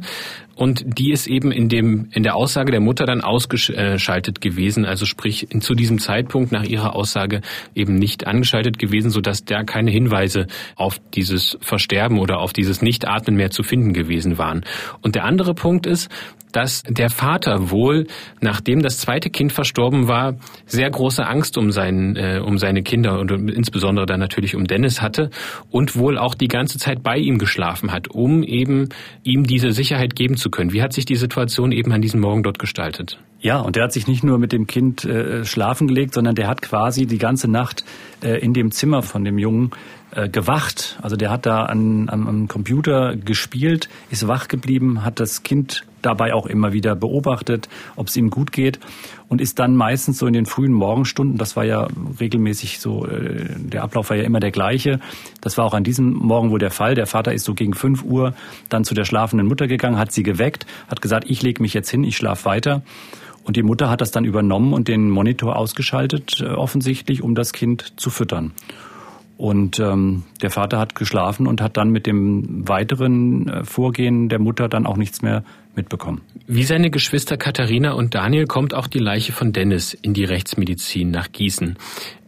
und die ist eben in dem in der Aussage der Mutter dann ausgeschaltet gewesen, also sprich zu diesem Zeitpunkt nach ihrer Aussage eben nicht angeschaltet gewesen, so dass da keine Hinweise auf dieses Versterben oder auf dieses Nichtatmen mehr zu finden gewesen waren. Und der andere Punkt ist, dass der Vater wohl, nachdem das zweite Kind verstorben war, sehr große Angst um, seinen, äh, um seine Kinder und insbesondere dann natürlich um Dennis hatte und wohl auch die ganze Zeit bei ihm geschlafen hat, um eben ihm diese Sicherheit geben zu können. Wie hat sich die Situation eben an diesem Morgen dort gestaltet?
Ja, und der hat sich nicht nur mit dem Kind äh, schlafen gelegt, sondern der hat quasi die ganze Nacht äh, in dem Zimmer von dem Jungen äh, gewacht. Also der hat da an, am, am Computer gespielt, ist wach geblieben, hat das Kind dabei auch immer wieder beobachtet, ob es ihm gut geht und ist dann meistens so in den frühen Morgenstunden, das war ja regelmäßig so, äh, der Ablauf war ja immer der gleiche. Das war auch an diesem Morgen wohl der Fall. Der Vater ist so gegen 5 Uhr dann zu der schlafenden Mutter gegangen, hat sie geweckt, hat gesagt, ich lege mich jetzt hin, ich schlafe weiter. Und die Mutter hat das dann übernommen und den Monitor ausgeschaltet, äh, offensichtlich, um das Kind zu füttern. Und ähm, der Vater hat geschlafen und hat dann mit dem weiteren äh, Vorgehen der Mutter dann auch nichts mehr mitbekommen.
Wie seine Geschwister Katharina und Daniel kommt auch die Leiche von Dennis in die Rechtsmedizin nach Gießen.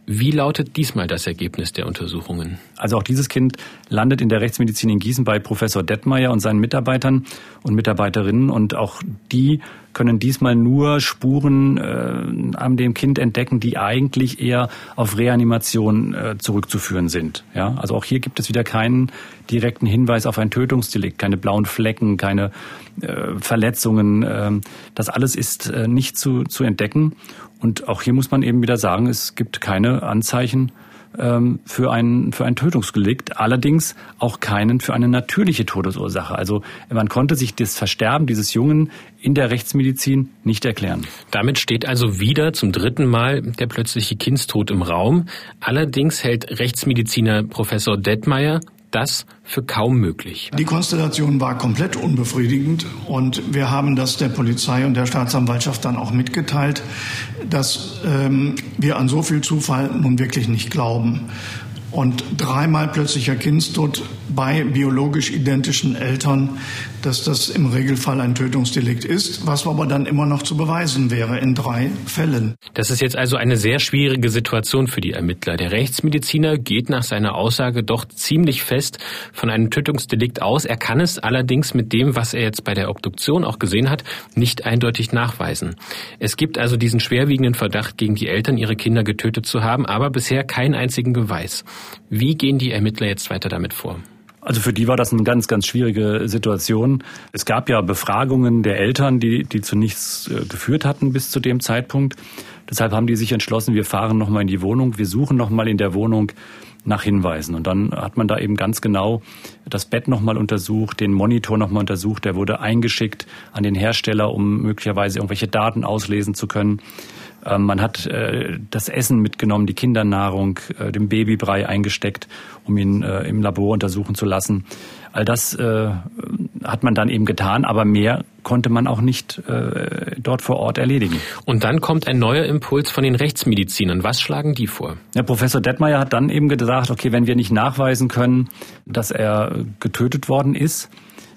Wie lautet diesmal das Ergebnis der Untersuchungen?
Also auch dieses Kind landet in der Rechtsmedizin in Gießen bei Professor Detmeier und seinen Mitarbeitern und Mitarbeiterinnen und auch die können diesmal nur Spuren äh, an dem Kind entdecken, die eigentlich eher auf Reanimation äh, zurückzuführen sind. Ja, also auch hier gibt es wieder keinen direkten Hinweis auf ein Tötungsdelikt, keine blauen Flecken, keine äh, Verletzungen. Äh, das alles ist äh, nicht zu, zu entdecken. Und auch hier muss man eben wieder sagen, es gibt keine Anzeichen ähm, für ein, für ein Tötungsdelikt, allerdings auch keinen für eine natürliche Todesursache. Also man konnte sich das Versterben dieses Jungen in der Rechtsmedizin nicht erklären.
Damit steht also wieder zum dritten Mal der plötzliche Kindstod im Raum. Allerdings hält Rechtsmediziner Professor Detmeier das für kaum möglich.
Die Konstellation war komplett unbefriedigend und wir haben das der Polizei und der Staatsanwaltschaft dann auch mitgeteilt, dass ähm, wir an so viel Zufall nun wirklich nicht glauben. Und dreimal plötzlicher Kindstod bei biologisch identischen Eltern, dass das im Regelfall ein Tötungsdelikt ist, was aber dann immer noch zu beweisen wäre in drei Fällen.
Das ist jetzt also eine sehr schwierige Situation für die Ermittler. Der Rechtsmediziner geht nach seiner Aussage doch ziemlich fest von einem Tötungsdelikt aus. Er kann es allerdings mit dem, was er jetzt bei der Obduktion auch gesehen hat, nicht eindeutig nachweisen. Es gibt also diesen schwerwiegenden Verdacht gegen die Eltern, ihre Kinder getötet zu haben, aber bisher keinen einzigen Beweis. Wie gehen die Ermittler jetzt weiter damit vor?
Also für die war das eine ganz, ganz schwierige Situation. Es gab ja Befragungen der Eltern, die, die zu nichts äh, geführt hatten bis zu dem Zeitpunkt. Deshalb haben die sich entschlossen, wir fahren nochmal in die Wohnung, wir suchen nochmal in der Wohnung nach Hinweisen. Und dann hat man da eben ganz genau das Bett nochmal untersucht, den Monitor nochmal untersucht. Der wurde eingeschickt an den Hersteller, um möglicherweise irgendwelche Daten auslesen zu können. Ähm, man hat äh, das Essen mitgenommen, die Kindernahrung, äh, den Babybrei eingesteckt, um ihn äh, im Labor untersuchen zu lassen. All das hat man dann eben getan, aber mehr konnte man auch nicht äh, dort vor Ort erledigen.
Und dann kommt ein neuer Impuls von den Rechtsmedizinern. Was schlagen die vor?
Ja, Professor Detmeier hat dann eben gesagt, okay, wenn wir nicht nachweisen können, dass er getötet worden ist,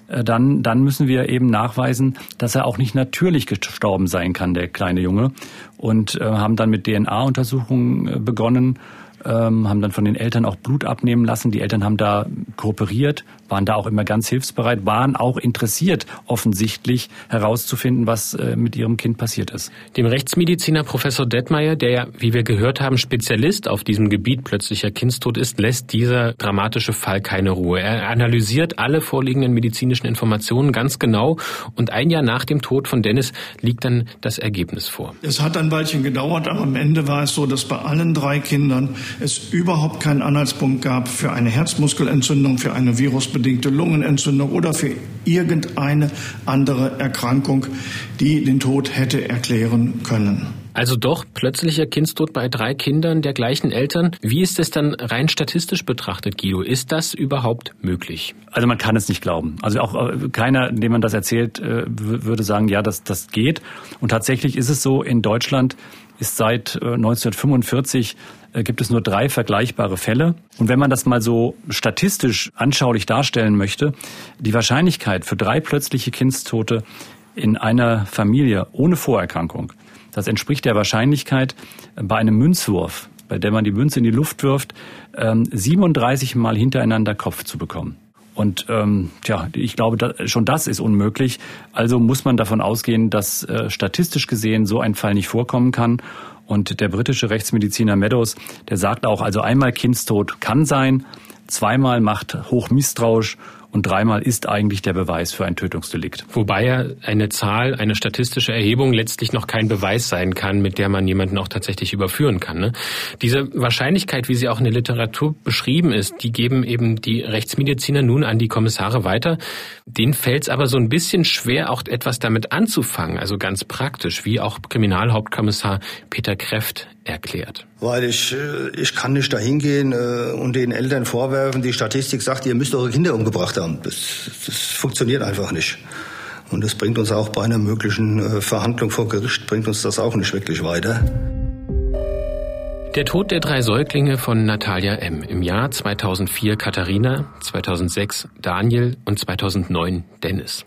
dann, dann müssen wir eben nachweisen, dass er auch nicht natürlich gestorben sein kann, der kleine Junge. Und äh, haben dann mit DNA-Untersuchungen äh, begonnen ähm, haben dann von den Eltern auch Blut abnehmen lassen. Die Eltern haben da kooperiert, waren da auch immer ganz hilfsbereit, waren auch interessiert, offensichtlich herauszufinden, was äh, mit ihrem Kind passiert ist.
Dem Rechtsmediziner Professor Detmeier, der ja, wie wir gehört haben, Spezialist auf diesem Gebiet plötzlicher Kindstod ist, lässt dieser dramatische Fall keine Ruhe. Er analysiert alle vorliegenden medizinischen Informationen ganz genau und ein Jahr nach dem Tod von Dennis liegt dann das Ergebnis vor.
Es hat ein Weilchen gedauert, aber am Ende war es so, dass bei allen drei Kindern es überhaupt keinen Anhaltspunkt gab für eine Herzmuskelentzündung, für eine virusbedingte Lungenentzündung oder für irgendeine andere Erkrankung, die den Tod hätte erklären können.
Also doch plötzlicher Kindstod bei drei Kindern der gleichen Eltern. Wie ist es dann rein statistisch betrachtet, Guido? Ist das überhaupt möglich?
Also man kann es nicht glauben. Also auch äh, keiner, dem man das erzählt, äh, würde sagen, ja, das, das geht. Und tatsächlich ist es so, in Deutschland ist seit 1945 äh, gibt es nur drei vergleichbare Fälle. Und wenn man das mal so statistisch anschaulich darstellen möchte, die Wahrscheinlichkeit für drei plötzliche Kindstote in einer Familie ohne Vorerkrankung, das entspricht der Wahrscheinlichkeit bei einem Münzwurf, bei der man die Münze in die Luft wirft, 37 ähm, Mal hintereinander Kopf zu bekommen. Und ähm, tja, ich glaube, da, schon das ist unmöglich. Also muss man davon ausgehen, dass äh, statistisch gesehen so ein Fall nicht vorkommen kann. Und der britische Rechtsmediziner Meadows, der sagt auch, also einmal Kindstod kann sein, zweimal macht hoch misstrauisch und dreimal ist eigentlich der Beweis für ein Tötungsdelikt.
Wobei ja eine Zahl, eine statistische Erhebung letztlich noch kein Beweis sein kann, mit der man jemanden auch tatsächlich überführen kann. Ne? Diese Wahrscheinlichkeit, wie sie auch in der Literatur beschrieben ist, die geben eben die Rechtsmediziner nun an die Kommissare weiter. Denen fällt es aber so ein bisschen schwer, auch etwas damit anzufangen, also ganz praktisch, wie auch Kriminalhauptkommissar Peter Kreft erklärt.
Weil ich, äh, ich kann nicht dahin gehen äh, und den Eltern vorwerfen, die Statistik sagt, ihr müsst eure Kinder umgebracht haben. Das, das funktioniert einfach nicht. Und das bringt uns auch bei einer möglichen äh, Verhandlung vor Gericht, bringt uns das auch nicht wirklich weiter.
Der Tod der drei Säuglinge von Natalia M. im Jahr 2004 Katharina, 2006 Daniel und 2009 Dennis.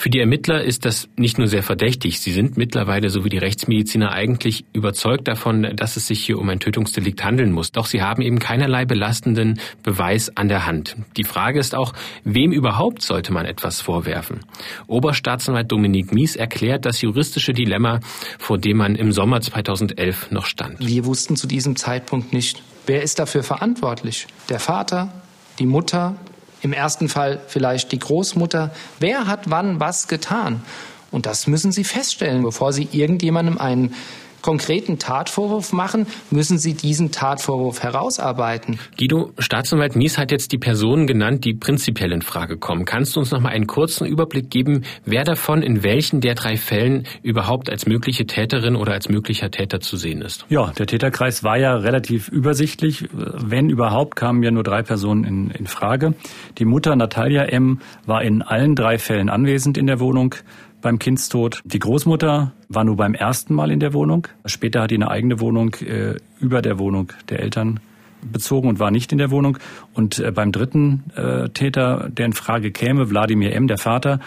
Für die Ermittler ist das nicht nur sehr verdächtig, sie sind mittlerweile, so wie die Rechtsmediziner, eigentlich überzeugt davon, dass es sich hier um ein Tötungsdelikt handeln muss. Doch sie haben eben keinerlei belastenden Beweis an der Hand. Die Frage ist auch, wem überhaupt sollte man etwas vorwerfen? Oberstaatsanwalt Dominik Mies erklärt das juristische Dilemma, vor dem man im Sommer 2011 noch stand.
Wir wussten zu diesem Zeitpunkt nicht, wer ist dafür verantwortlich? Der Vater, die Mutter, im ersten Fall vielleicht die Großmutter. Wer hat wann was getan? Und das müssen Sie feststellen, bevor Sie irgendjemandem einen konkreten Tatvorwurf machen, müssen Sie diesen Tatvorwurf herausarbeiten.
Guido, Staatsanwalt Mies hat jetzt die Personen genannt, die prinzipiell in Frage kommen. Kannst du uns noch mal einen kurzen Überblick geben, wer davon in welchen der drei Fällen überhaupt als mögliche Täterin oder als möglicher Täter zu sehen ist?
Ja, der Täterkreis war ja relativ übersichtlich. Wenn überhaupt, kamen ja nur drei Personen in, in Frage. Die Mutter Natalia M. war in allen drei Fällen anwesend in der Wohnung beim Kindstod. Die Großmutter war nur beim ersten Mal in der Wohnung. Später hat die eine eigene Wohnung äh, über der Wohnung der Eltern bezogen und war nicht in der Wohnung. Und äh, beim dritten äh, Täter, der in Frage käme, Wladimir M., der Vater,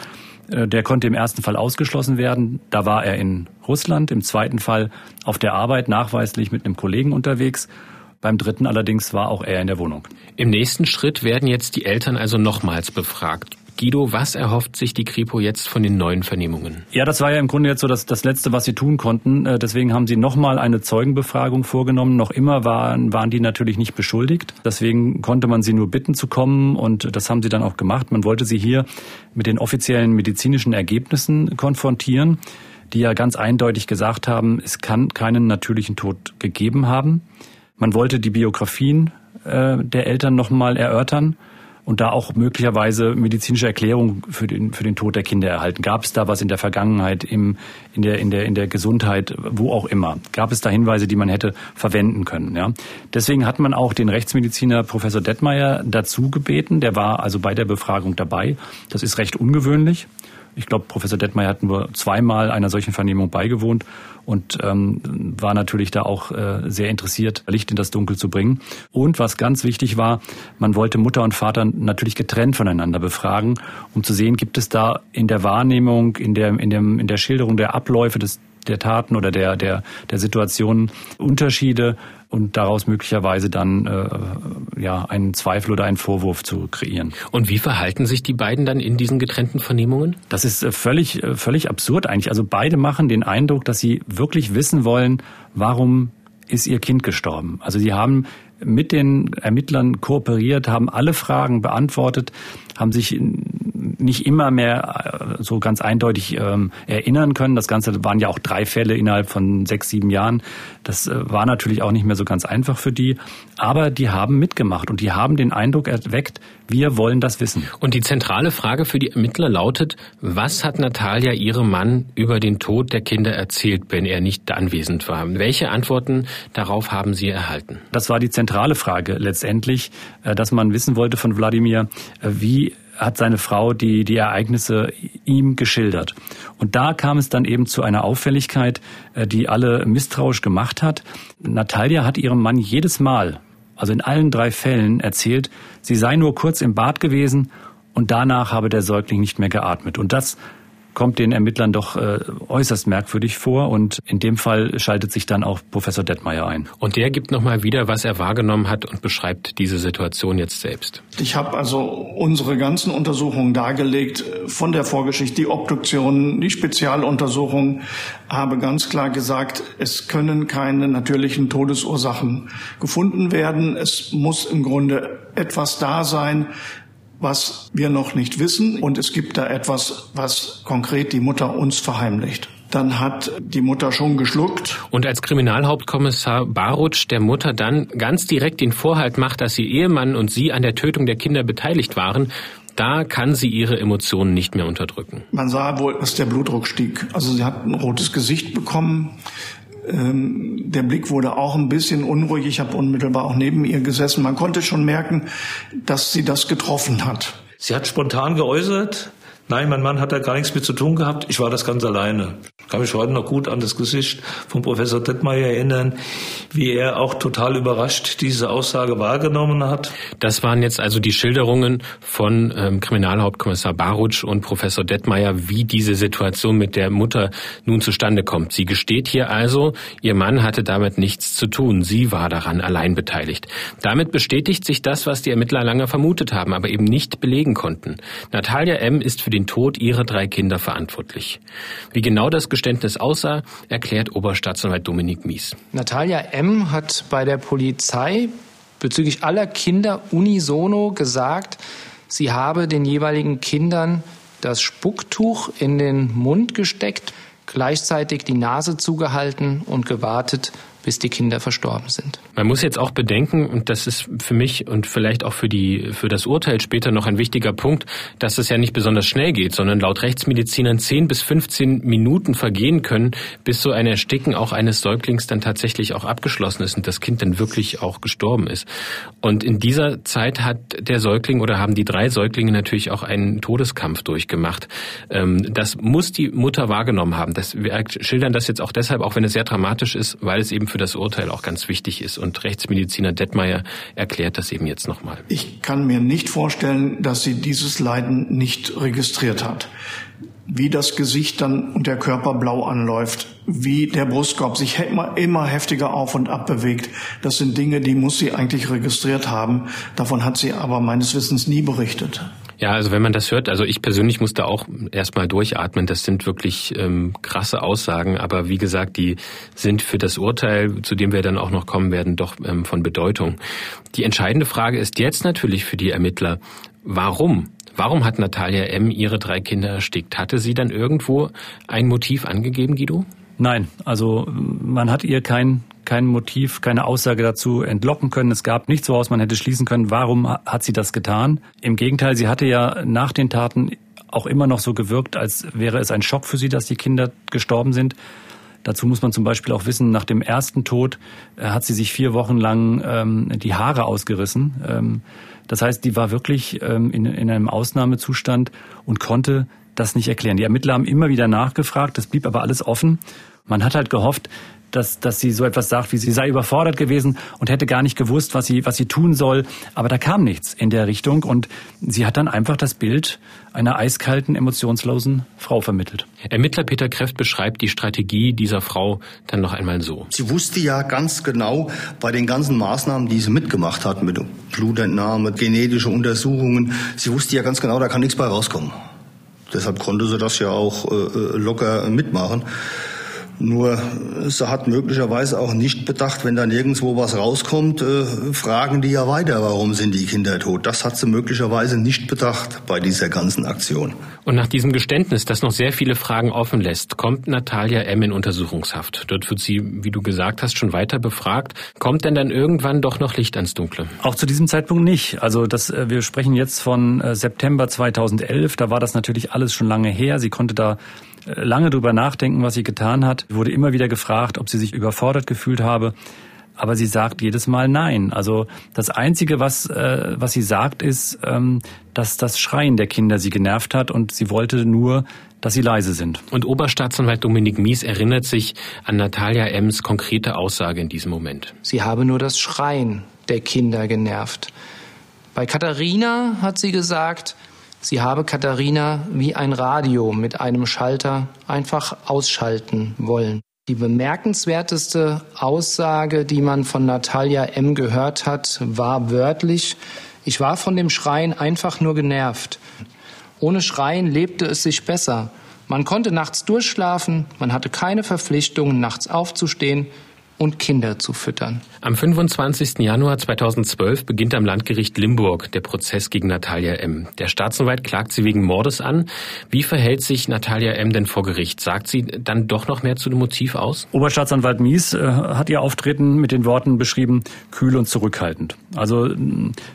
äh, der konnte im ersten Fall ausgeschlossen werden. Da war er in Russland, im zweiten Fall auf der Arbeit nachweislich mit einem Kollegen unterwegs. Beim dritten allerdings war auch er in der Wohnung.
Im nächsten Schritt werden jetzt die Eltern also nochmals befragt. Guido, was erhofft sich die Kripo jetzt von den neuen Vernehmungen?
Ja, das war ja im Grunde jetzt so das, das Letzte, was sie tun konnten. Äh, deswegen haben sie nochmal eine Zeugenbefragung vorgenommen. Noch immer waren, waren die natürlich nicht beschuldigt. Deswegen konnte man sie nur bitten zu kommen und das haben sie dann auch gemacht. Man wollte sie hier mit den offiziellen medizinischen Ergebnissen konfrontieren, die ja ganz eindeutig gesagt haben, es kann keinen natürlichen Tod gegeben haben. Man wollte die Biografien äh, der Eltern nochmal erörtern und da auch möglicherweise medizinische Erklärung für den, für den Tod der Kinder erhalten? Gab es da was in der Vergangenheit, im, in, der, in, der, in der Gesundheit, wo auch immer? Gab es da Hinweise, die man hätte verwenden können? Ja? Deswegen hat man auch den Rechtsmediziner Professor Detmeier dazu gebeten. Der war also bei der Befragung dabei. Das ist recht ungewöhnlich. Ich glaube, Professor Detmeier hat nur zweimal einer solchen Vernehmung beigewohnt und ähm, war natürlich da auch äh, sehr interessiert, Licht in das Dunkel zu bringen. Und was ganz wichtig war, man wollte Mutter und Vater natürlich getrennt voneinander befragen, um zu sehen, gibt es da in der Wahrnehmung, in der, in, dem, in der Schilderung der Abläufe des der Taten oder der, der, der Situationen Unterschiede und daraus möglicherweise dann äh, ja einen Zweifel oder einen Vorwurf zu kreieren.
Und wie verhalten sich die beiden dann in diesen getrennten Vernehmungen?
Das ist äh, völlig äh, völlig absurd eigentlich. Also beide machen den Eindruck, dass sie wirklich wissen wollen, warum ist ihr Kind gestorben. Also sie haben mit den Ermittlern kooperiert, haben alle Fragen beantwortet, haben sich nicht immer mehr äh, so ganz eindeutig ähm, erinnern können. Das Ganze waren ja auch drei Fälle innerhalb von sechs, sieben Jahren. Das äh, war natürlich auch nicht mehr so ganz einfach für die. Aber die haben mitgemacht und die haben den Eindruck erweckt, wir wollen das wissen.
Und die zentrale Frage für die Ermittler lautet, was hat Natalia ihrem Mann über den Tod der Kinder erzählt, wenn er nicht anwesend war? Welche Antworten darauf haben Sie erhalten?
Das war die zentrale Frage letztendlich, äh, dass man wissen wollte von Wladimir, wie hat seine Frau die, die Ereignisse ihm geschildert. Und da kam es dann eben zu einer Auffälligkeit, äh, die alle misstrauisch gemacht hat. Natalia hat ihrem Mann jedes Mal, also in allen drei Fällen, erzählt, sie sei nur kurz im Bad gewesen und danach habe der Säugling nicht mehr geatmet. Und das kommt den Ermittlern doch äh, äußerst merkwürdig vor und in dem Fall schaltet sich dann auch Professor Detmeier ein.
Und der gibt nochmal wieder, was er wahrgenommen hat und beschreibt diese Situation jetzt selbst.
Ich habe also unsere ganzen Untersuchungen dargelegt, von der Vorgeschichte, die Obduktion, die Spezialuntersuchungen, habe ganz klar gesagt, es können keine natürlichen Todesursachen gefunden werden. Es muss im Grunde etwas da sein, was wir noch nicht wissen. Und es gibt da etwas, was konkret die Mutter uns verheimlicht dann hat die Mutter schon geschluckt.
Und als Kriminalhauptkommissar Barutsch der Mutter dann ganz direkt den Vorhalt macht, dass ihr Ehemann und sie an der Tötung der Kinder beteiligt waren, da kann sie ihre Emotionen nicht mehr unterdrücken.
Man sah wohl, dass der Blutdruck stieg. Also sie hat ein rotes Gesicht bekommen. Ähm, der Blick wurde auch ein bisschen unruhig. Ich habe unmittelbar auch neben ihr gesessen. Man konnte schon merken, dass sie das getroffen hat.
Sie hat spontan geäußert, Nein, mein Mann hat da gar nichts mit zu tun gehabt. Ich war das ganz alleine. Ich kann mich heute noch gut an das Gesicht von Professor Dettmeier erinnern, wie er auch total überrascht diese Aussage wahrgenommen hat.
Das waren jetzt also die Schilderungen von ähm, Kriminalhauptkommissar Barutsch und Professor Dettmeier, wie diese Situation mit der Mutter nun zustande kommt. Sie gesteht hier also, ihr Mann hatte damit nichts zu tun. Sie war daran allein beteiligt. Damit bestätigt sich das, was die Ermittler lange vermutet haben, aber eben nicht belegen konnten. Natalia M. ist für den Tod ihrer drei Kinder verantwortlich. Wie genau das Geständnis aussah, erklärt Oberstaatsanwalt Dominik Mies.
Natalia M. hat bei der Polizei bezüglich aller Kinder unisono gesagt, sie habe den jeweiligen Kindern das Spucktuch in den Mund gesteckt, gleichzeitig die Nase zugehalten und gewartet, bis die Kinder verstorben sind.
Man muss jetzt auch bedenken, und das ist für mich und vielleicht auch für die, für das Urteil später noch ein wichtiger Punkt, dass es ja nicht besonders schnell geht, sondern laut Rechtsmedizinern 10 bis 15 Minuten vergehen können, bis so ein Ersticken auch eines Säuglings dann tatsächlich auch abgeschlossen ist und das Kind dann wirklich auch gestorben ist. Und in dieser Zeit hat der Säugling oder haben die drei Säuglinge natürlich auch einen Todeskampf durchgemacht. Ähm, das muss die Mutter wahrgenommen haben. Das, wir schildern das jetzt auch deshalb, auch wenn es sehr dramatisch ist, weil es eben für das Urteil auch ganz wichtig ist. Und Rechtsmediziner Detmeier erklärt das eben jetzt nochmal.
Ich kann mir nicht vorstellen, dass sie dieses Leiden nicht registriert hat. Wie das Gesicht dann und der Körper blau anläuft, wie der Brustkorb sich immer, immer heftiger auf und ab bewegt. Das sind Dinge, die muss sie eigentlich registriert haben. Davon hat sie aber meines Wissens nie berichtet.
Ja, also wenn man das hört, also ich persönlich musste auch erstmal durchatmen. Das sind wirklich ähm, krasse Aussagen, aber wie gesagt, die sind für das Urteil, zu dem wir dann auch noch kommen werden, doch ähm, von Bedeutung. Die entscheidende Frage ist jetzt natürlich für die Ermittler, warum? Warum hat Natalia M. ihre drei Kinder erstickt? Hatte sie dann irgendwo ein Motiv angegeben, Guido?
Nein, also man hat ihr kein kein Motiv, keine Aussage dazu entlocken können. Es gab nichts, woraus man hätte schließen können, warum hat sie das getan. Im Gegenteil, sie hatte ja nach den Taten auch immer noch so gewirkt, als wäre es ein Schock für sie, dass die Kinder gestorben sind. Dazu muss man zum Beispiel auch wissen, nach dem ersten Tod äh, hat sie sich vier Wochen lang ähm, die Haare ausgerissen. Ähm, das heißt, die war wirklich ähm, in, in einem Ausnahmezustand und konnte das nicht erklären. Die Ermittler haben immer wieder nachgefragt, das blieb aber alles offen. Man hat halt gehofft, dass, dass sie so etwas sagt, wie sie sei überfordert gewesen und hätte gar nicht gewusst, was sie, was sie tun soll. Aber da kam nichts in der Richtung und sie hat dann einfach das Bild einer eiskalten, emotionslosen Frau vermittelt.
Ermittler Peter Kreft beschreibt die Strategie dieser Frau dann noch einmal so.
Sie wusste ja ganz genau bei den ganzen Maßnahmen, die sie mitgemacht hat, mit Blutentnahme, genetische Untersuchungen, sie wusste ja ganz genau, da kann nichts bei rauskommen. Deshalb konnte sie das ja auch äh, äh locker mitmachen. Nur sie hat möglicherweise auch nicht bedacht, wenn dann irgendwo was rauskommt, äh, fragen die ja weiter, warum sind die Kinder tot. Das hat sie möglicherweise nicht bedacht bei dieser ganzen Aktion.
Und nach diesem Geständnis, das noch sehr viele Fragen offen lässt, kommt Natalia M. in Untersuchungshaft. Dort wird sie, wie du gesagt hast, schon weiter befragt. Kommt denn dann irgendwann doch noch Licht ans Dunkle?
Auch zu diesem Zeitpunkt nicht. Also das, äh, wir sprechen jetzt von äh, September 2011. Da war das natürlich alles schon lange her. Sie konnte da lange drüber nachdenken, was sie getan hat. Wurde immer wieder gefragt, ob sie sich überfordert gefühlt habe. Aber sie sagt jedes Mal nein. Also das Einzige, was, äh, was sie sagt, ist, ähm, dass das Schreien der Kinder sie genervt hat und sie wollte nur, dass sie leise sind.
Und Oberstaatsanwalt Dominik Mies erinnert sich an Natalia Ems konkrete Aussage in diesem Moment.
Sie habe nur das Schreien der Kinder genervt. Bei Katharina hat sie gesagt, Sie habe Katharina wie ein Radio mit einem Schalter einfach ausschalten wollen. Die bemerkenswerteste Aussage, die man von Natalia M. gehört hat, war wörtlich, ich war von dem Schreien einfach nur genervt. Ohne Schreien lebte es sich besser. Man konnte nachts durchschlafen, man hatte keine Verpflichtung, nachts aufzustehen, und Kinder zu füttern.
Am 25. Januar 2012 beginnt am Landgericht Limburg der Prozess gegen Natalia M. Der Staatsanwalt klagt sie wegen Mordes an. Wie verhält sich Natalia M. denn vor Gericht? Sagt sie dann doch noch mehr zu dem Motiv aus?
Oberstaatsanwalt Mies äh, hat ihr Auftreten mit den Worten beschrieben, kühl und zurückhaltend. Also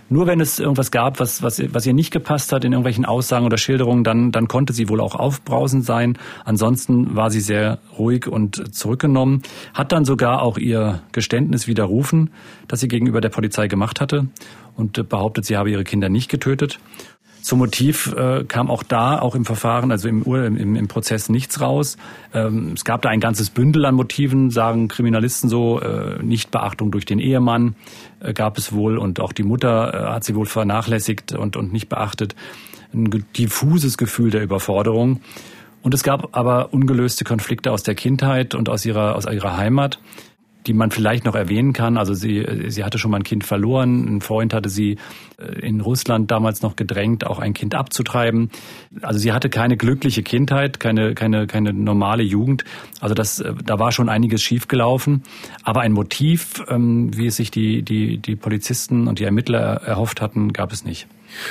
nur wenn es irgendwas gab, was, was, was ihr nicht gepasst hat in irgendwelchen Aussagen oder Schilderungen, dann, dann konnte sie wohl auch aufbrausend sein. Ansonsten war sie sehr ruhig und zurückgenommen, hat dann sogar auch ihr Geständnis widerrufen, das sie gegenüber der Polizei gemacht hatte und behauptet, sie habe ihre Kinder nicht getötet. Zum Motiv äh, kam auch da, auch im Verfahren, also im, im, im Prozess nichts raus. Ähm, es gab da ein ganzes Bündel an Motiven, sagen Kriminalisten so, äh, Nichtbeachtung durch den Ehemann äh, gab es wohl und auch die Mutter äh, hat sie wohl vernachlässigt und, und nicht beachtet. Ein diffuses Gefühl der Überforderung. Und es gab aber ungelöste Konflikte aus der Kindheit und aus ihrer, aus ihrer Heimat die man vielleicht noch erwähnen kann. Also sie, sie hatte schon mal ein Kind verloren. Ein Freund hatte sie äh, in Russland damals noch gedrängt, auch ein Kind abzutreiben. Also sie hatte keine glückliche Kindheit, keine, keine, keine normale Jugend. Also das, äh, da war schon einiges schiefgelaufen. Aber ein Motiv, ähm, wie es sich die, die, die Polizisten und die Ermittler erhofft hatten, gab es nicht.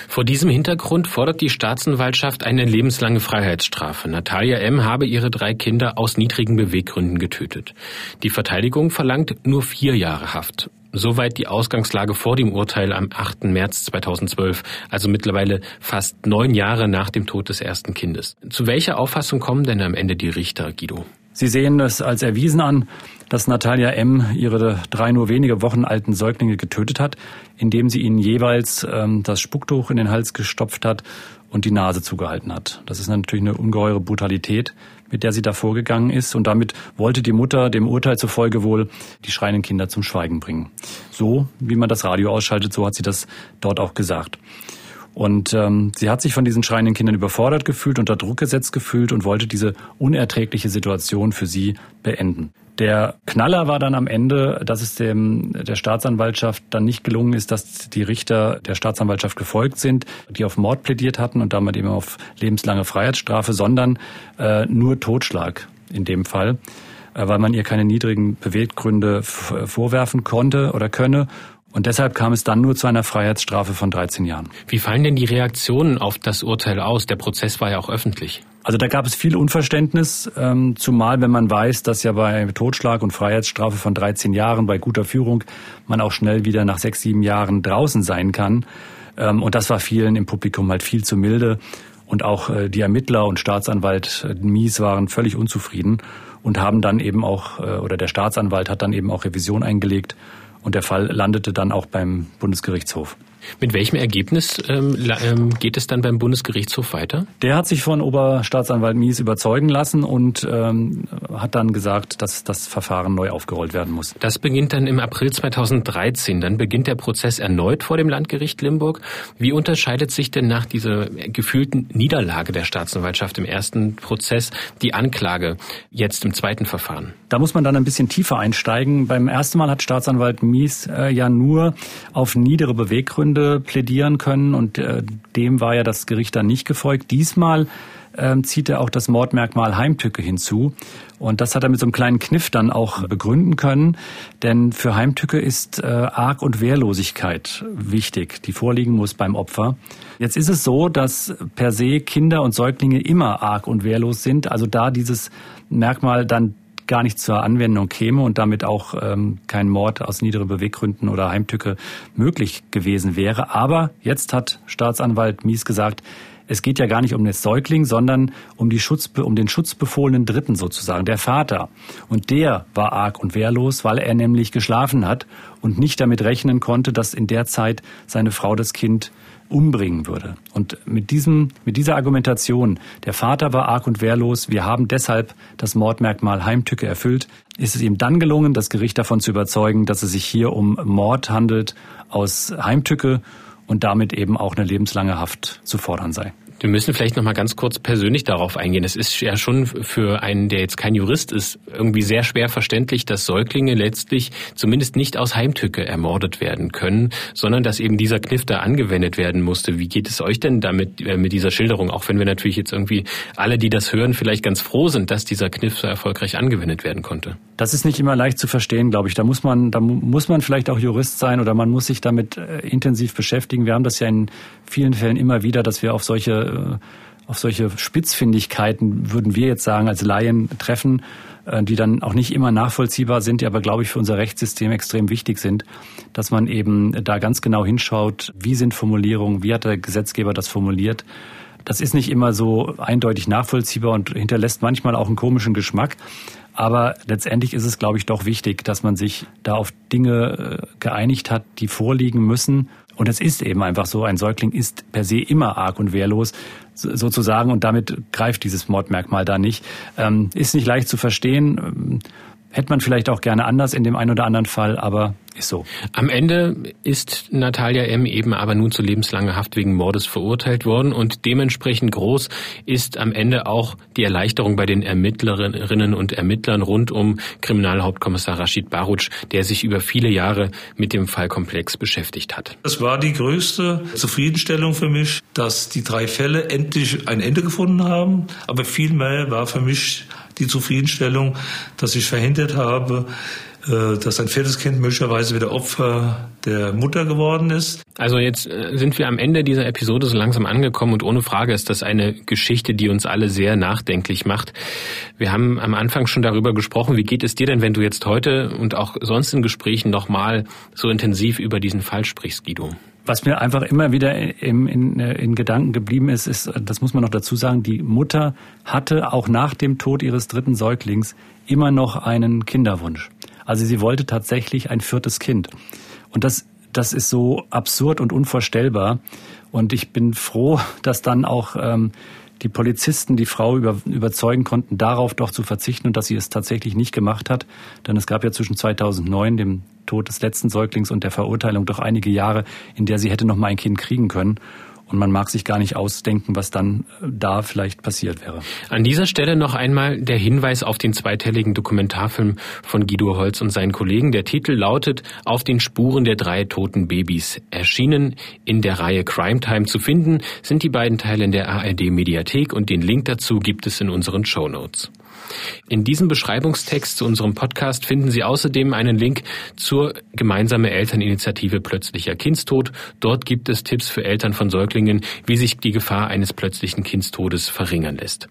Vor diesem Hintergrund fordert die Staatsanwaltschaft eine lebenslange Freiheitsstrafe. Natalia M. habe ihre drei Kinder aus niedrigen Beweggründen getötet. Die Verteidigung verlangt nur vier Jahre Haft. Soweit die Ausgangslage vor dem Urteil am 8. März 2012, also mittlerweile fast neun Jahre nach dem Tod des ersten Kindes. Zu welcher Auffassung kommen denn am Ende die Richter, Guido?
Sie sehen es als erwiesen an, dass Natalia M. ihre drei nur wenige Wochen alten Säuglinge getötet hat, indem sie ihnen jeweils ähm, das Spucktuch in den Hals gestopft hat und die Nase zugehalten hat. Das ist natürlich eine ungeheure Brutalität, mit der sie da vorgegangen ist. Und damit wollte die Mutter dem Urteil zufolge wohl die schreienden Kinder zum Schweigen bringen. So, wie man das Radio ausschaltet, so hat sie das dort auch gesagt. Und ähm, sie hat sich von diesen schreienden Kindern überfordert gefühlt, unter Druck gesetzt gefühlt und wollte diese unerträgliche Situation für sie beenden. Der Knaller war dann am Ende, dass es dem, der Staatsanwaltschaft dann nicht gelungen ist, dass die Richter der Staatsanwaltschaft gefolgt sind, die auf Mord plädiert hatten und damit eben auf lebenslange Freiheitsstrafe, sondern äh, nur Totschlag in dem Fall, äh, weil man ihr keine niedrigen Beweggründe vorwerfen konnte oder könne und deshalb kam es dann nur zu einer Freiheitsstrafe von 13 Jahren.
Wie fallen denn die Reaktionen auf das Urteil aus? Der Prozess war ja auch öffentlich.
Also da gab es viel Unverständnis, ähm, zumal wenn man weiß, dass ja bei Totschlag und Freiheitsstrafe von 13 Jahren bei guter Führung man auch schnell wieder nach sechs, sieben Jahren draußen sein kann. Ähm, und das war vielen im Publikum halt viel zu milde. Und auch äh, die Ermittler und Staatsanwalt äh, Mies waren völlig unzufrieden und haben dann eben auch, äh, oder der Staatsanwalt hat dann eben auch Revision eingelegt und der Fall landete dann auch beim Bundesgerichtshof.
Mit welchem Ergebnis ähm, ähm, geht es dann beim Bundesgerichtshof weiter?
Der hat sich von Oberstaatsanwalt Mies überzeugen lassen und ähm, hat dann gesagt, dass das Verfahren neu aufgerollt werden muss.
Das beginnt dann im April 2013. Dann beginnt der Prozess erneut vor dem Landgericht Limburg. Wie unterscheidet sich denn nach dieser gefühlten Niederlage der Staatsanwaltschaft im ersten Prozess die Anklage jetzt im zweiten Verfahren?
Da muss man dann ein bisschen tiefer einsteigen. Beim ersten Mal hat Staatsanwalt Mies äh, ja nur auf niedere Beweggründe plädieren können und äh, dem war ja das Gericht dann nicht gefolgt. Diesmal ähm, zieht er auch das Mordmerkmal Heimtücke hinzu. Und das hat er mit so einem kleinen Kniff dann auch begründen können. Denn für Heimtücke ist äh, Arg- und Wehrlosigkeit wichtig, die vorliegen muss beim Opfer. Jetzt ist es so, dass per se Kinder und Säuglinge immer arg und wehrlos sind. Also da dieses Merkmal dann gar nicht zur Anwendung käme und damit auch ähm, kein Mord aus niederen Beweggründen oder Heimtücke möglich gewesen wäre. Aber jetzt hat Staatsanwalt Mies gesagt, es geht ja gar nicht um den Säugling, sondern um, die Schutz, um den schutzbefohlenen Dritten sozusagen, der Vater. Und der war arg und wehrlos, weil er nämlich geschlafen hat und nicht damit rechnen konnte, dass in der Zeit seine Frau das Kind umbringen würde. Und mit diesem, mit dieser Argumentation, der Vater war arg und wehrlos, wir haben deshalb das Mordmerkmal Heimtücke erfüllt, ist es ihm dann gelungen, das Gericht davon zu überzeugen, dass es sich hier um Mord handelt aus Heimtücke und damit eben auch eine lebenslange Haft zu fordern sei.
Wir müssen vielleicht noch mal ganz kurz persönlich darauf eingehen. Es ist ja schon für einen, der jetzt kein Jurist ist, irgendwie sehr schwer verständlich, dass Säuglinge letztlich zumindest nicht aus Heimtücke ermordet werden können, sondern dass eben dieser Kniff da angewendet werden musste. Wie geht es euch denn damit äh, mit dieser Schilderung? Auch wenn wir natürlich jetzt irgendwie alle, die das hören, vielleicht ganz froh sind, dass dieser Kniff so erfolgreich angewendet werden konnte.
Das ist nicht immer leicht zu verstehen, glaube ich. Da muss man, da muss man vielleicht auch Jurist sein oder man muss sich damit äh, intensiv beschäftigen. Wir haben das ja in vielen Fällen immer wieder, dass wir auf solche äh, auf solche Spitzfindigkeiten, würden wir jetzt sagen, als Laien treffen, äh, die dann auch nicht immer nachvollziehbar sind, die aber, glaube ich, für unser Rechtssystem extrem wichtig sind, dass man eben da ganz genau hinschaut, wie sind Formulierungen, wie hat der Gesetzgeber das formuliert. Das ist nicht immer so eindeutig nachvollziehbar und hinterlässt manchmal auch einen komischen Geschmack. Aber letztendlich ist es, glaube ich, doch wichtig, dass man sich da auf Dinge äh, geeinigt hat, die vorliegen müssen und es ist eben einfach so, ein Säugling ist per se immer arg und wehrlos sozusagen und damit greift dieses Mordmerkmal da nicht. Ähm, ist nicht leicht zu verstehen. Hätte man vielleicht auch gerne anders in dem einen oder anderen Fall, aber ist so.
Am Ende ist Natalia M. eben aber nun zu lebenslanger Haft wegen Mordes verurteilt worden und dementsprechend groß ist am Ende auch die Erleichterung bei den Ermittlerinnen und Ermittlern rund um Kriminalhauptkommissar Rashid Baruch, der sich über viele Jahre mit dem Fallkomplex beschäftigt hat.
Es war die größte Zufriedenstellung für mich, dass die drei Fälle endlich ein Ende gefunden haben, aber vielmehr war für mich die Zufriedenstellung, dass ich verhindert habe, äh, dass ein viertes Kind möglicherweise wieder Opfer der Mutter geworden ist.
Also jetzt äh, sind wir am Ende dieser Episode so langsam angekommen und ohne Frage ist das eine Geschichte, die uns alle sehr nachdenklich macht. Wir haben am Anfang schon darüber gesprochen, wie geht es dir denn, wenn du jetzt heute und auch sonst in Gesprächen nochmal so intensiv über diesen Fall sprichst, Guido?
Was mir einfach immer wieder in, in, in, Gedanken geblieben ist, ist, das muss man noch dazu sagen, die Mutter hatte auch nach dem Tod ihres dritten Säuglings immer noch einen Kinderwunsch. Also sie wollte tatsächlich ein viertes Kind. Und das, das ist so absurd und unvorstellbar. Und ich bin froh, dass dann auch ähm, die Polizisten die Frau über, überzeugen konnten, darauf doch zu verzichten und dass sie es tatsächlich nicht gemacht hat. Denn es gab ja zwischen 2009, dem Tod des letzten Säuglings, und der Verurteilung doch einige Jahre, in der sie hätte noch mal ein Kind kriegen können. Und man mag sich gar nicht ausdenken, was dann äh, da vielleicht passiert wäre.
An dieser Stelle noch einmal der Hinweis auf den zweiteiligen Dokumentarfilm von Guido Holz und seinen Kollegen. Der Titel lautet Auf den Spuren der drei toten Babys. Erschienen in der Reihe Crime Time zu finden sind die beiden Teile in der ARD Mediathek und den Link dazu gibt es in unseren Show Notes. In diesem Beschreibungstext zu unserem Podcast finden Sie außerdem einen Link zur gemeinsame Elterninitiative Plötzlicher Kindstod. Dort gibt es Tipps für Eltern von Säuglingen, wie sich die Gefahr eines plötzlichen Kindstodes verringern lässt.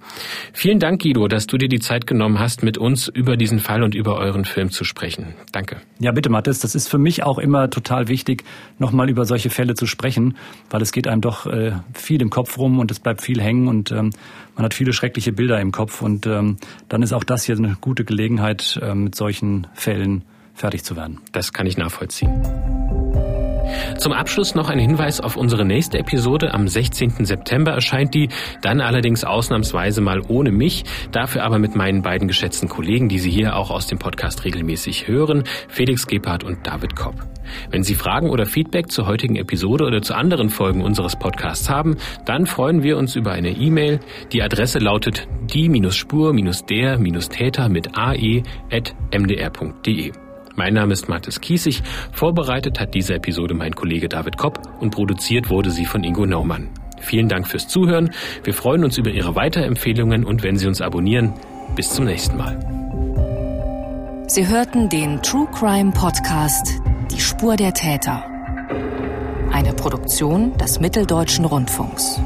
Vielen Dank, Guido, dass du dir die Zeit genommen hast, mit uns über diesen Fall und über euren Film zu sprechen. Danke.
Ja, bitte, Mathis. Das ist für mich auch immer total wichtig, nochmal über solche Fälle zu sprechen, weil es geht einem doch äh, viel im Kopf rum und es bleibt viel hängen und ähm, man hat viele schreckliche Bilder im Kopf und ähm, dann ist auch das hier eine gute Gelegenheit, äh, mit solchen Fällen fertig zu werden.
Das kann ich nachvollziehen. Zum Abschluss noch ein Hinweis auf unsere nächste Episode. Am 16. September erscheint die, dann allerdings ausnahmsweise mal ohne mich, dafür aber mit meinen beiden geschätzten Kollegen, die Sie hier auch aus dem Podcast regelmäßig hören, Felix Gebhardt und David Kopp. Wenn Sie Fragen oder Feedback zur heutigen Episode oder zu anderen Folgen unseres Podcasts haben, dann freuen wir uns über eine E-Mail. Die Adresse lautet die-spur-der-täter mit ae.mdr.de. Mein Name ist Mathis Kiesig. Vorbereitet hat diese Episode mein Kollege David Kopp und produziert wurde sie von Ingo Naumann. Vielen Dank fürs Zuhören. Wir freuen uns über Ihre Weiterempfehlungen und wenn Sie uns abonnieren. Bis zum nächsten Mal.
Sie hörten den True Crime Podcast Die Spur der Täter. Eine Produktion des Mitteldeutschen Rundfunks.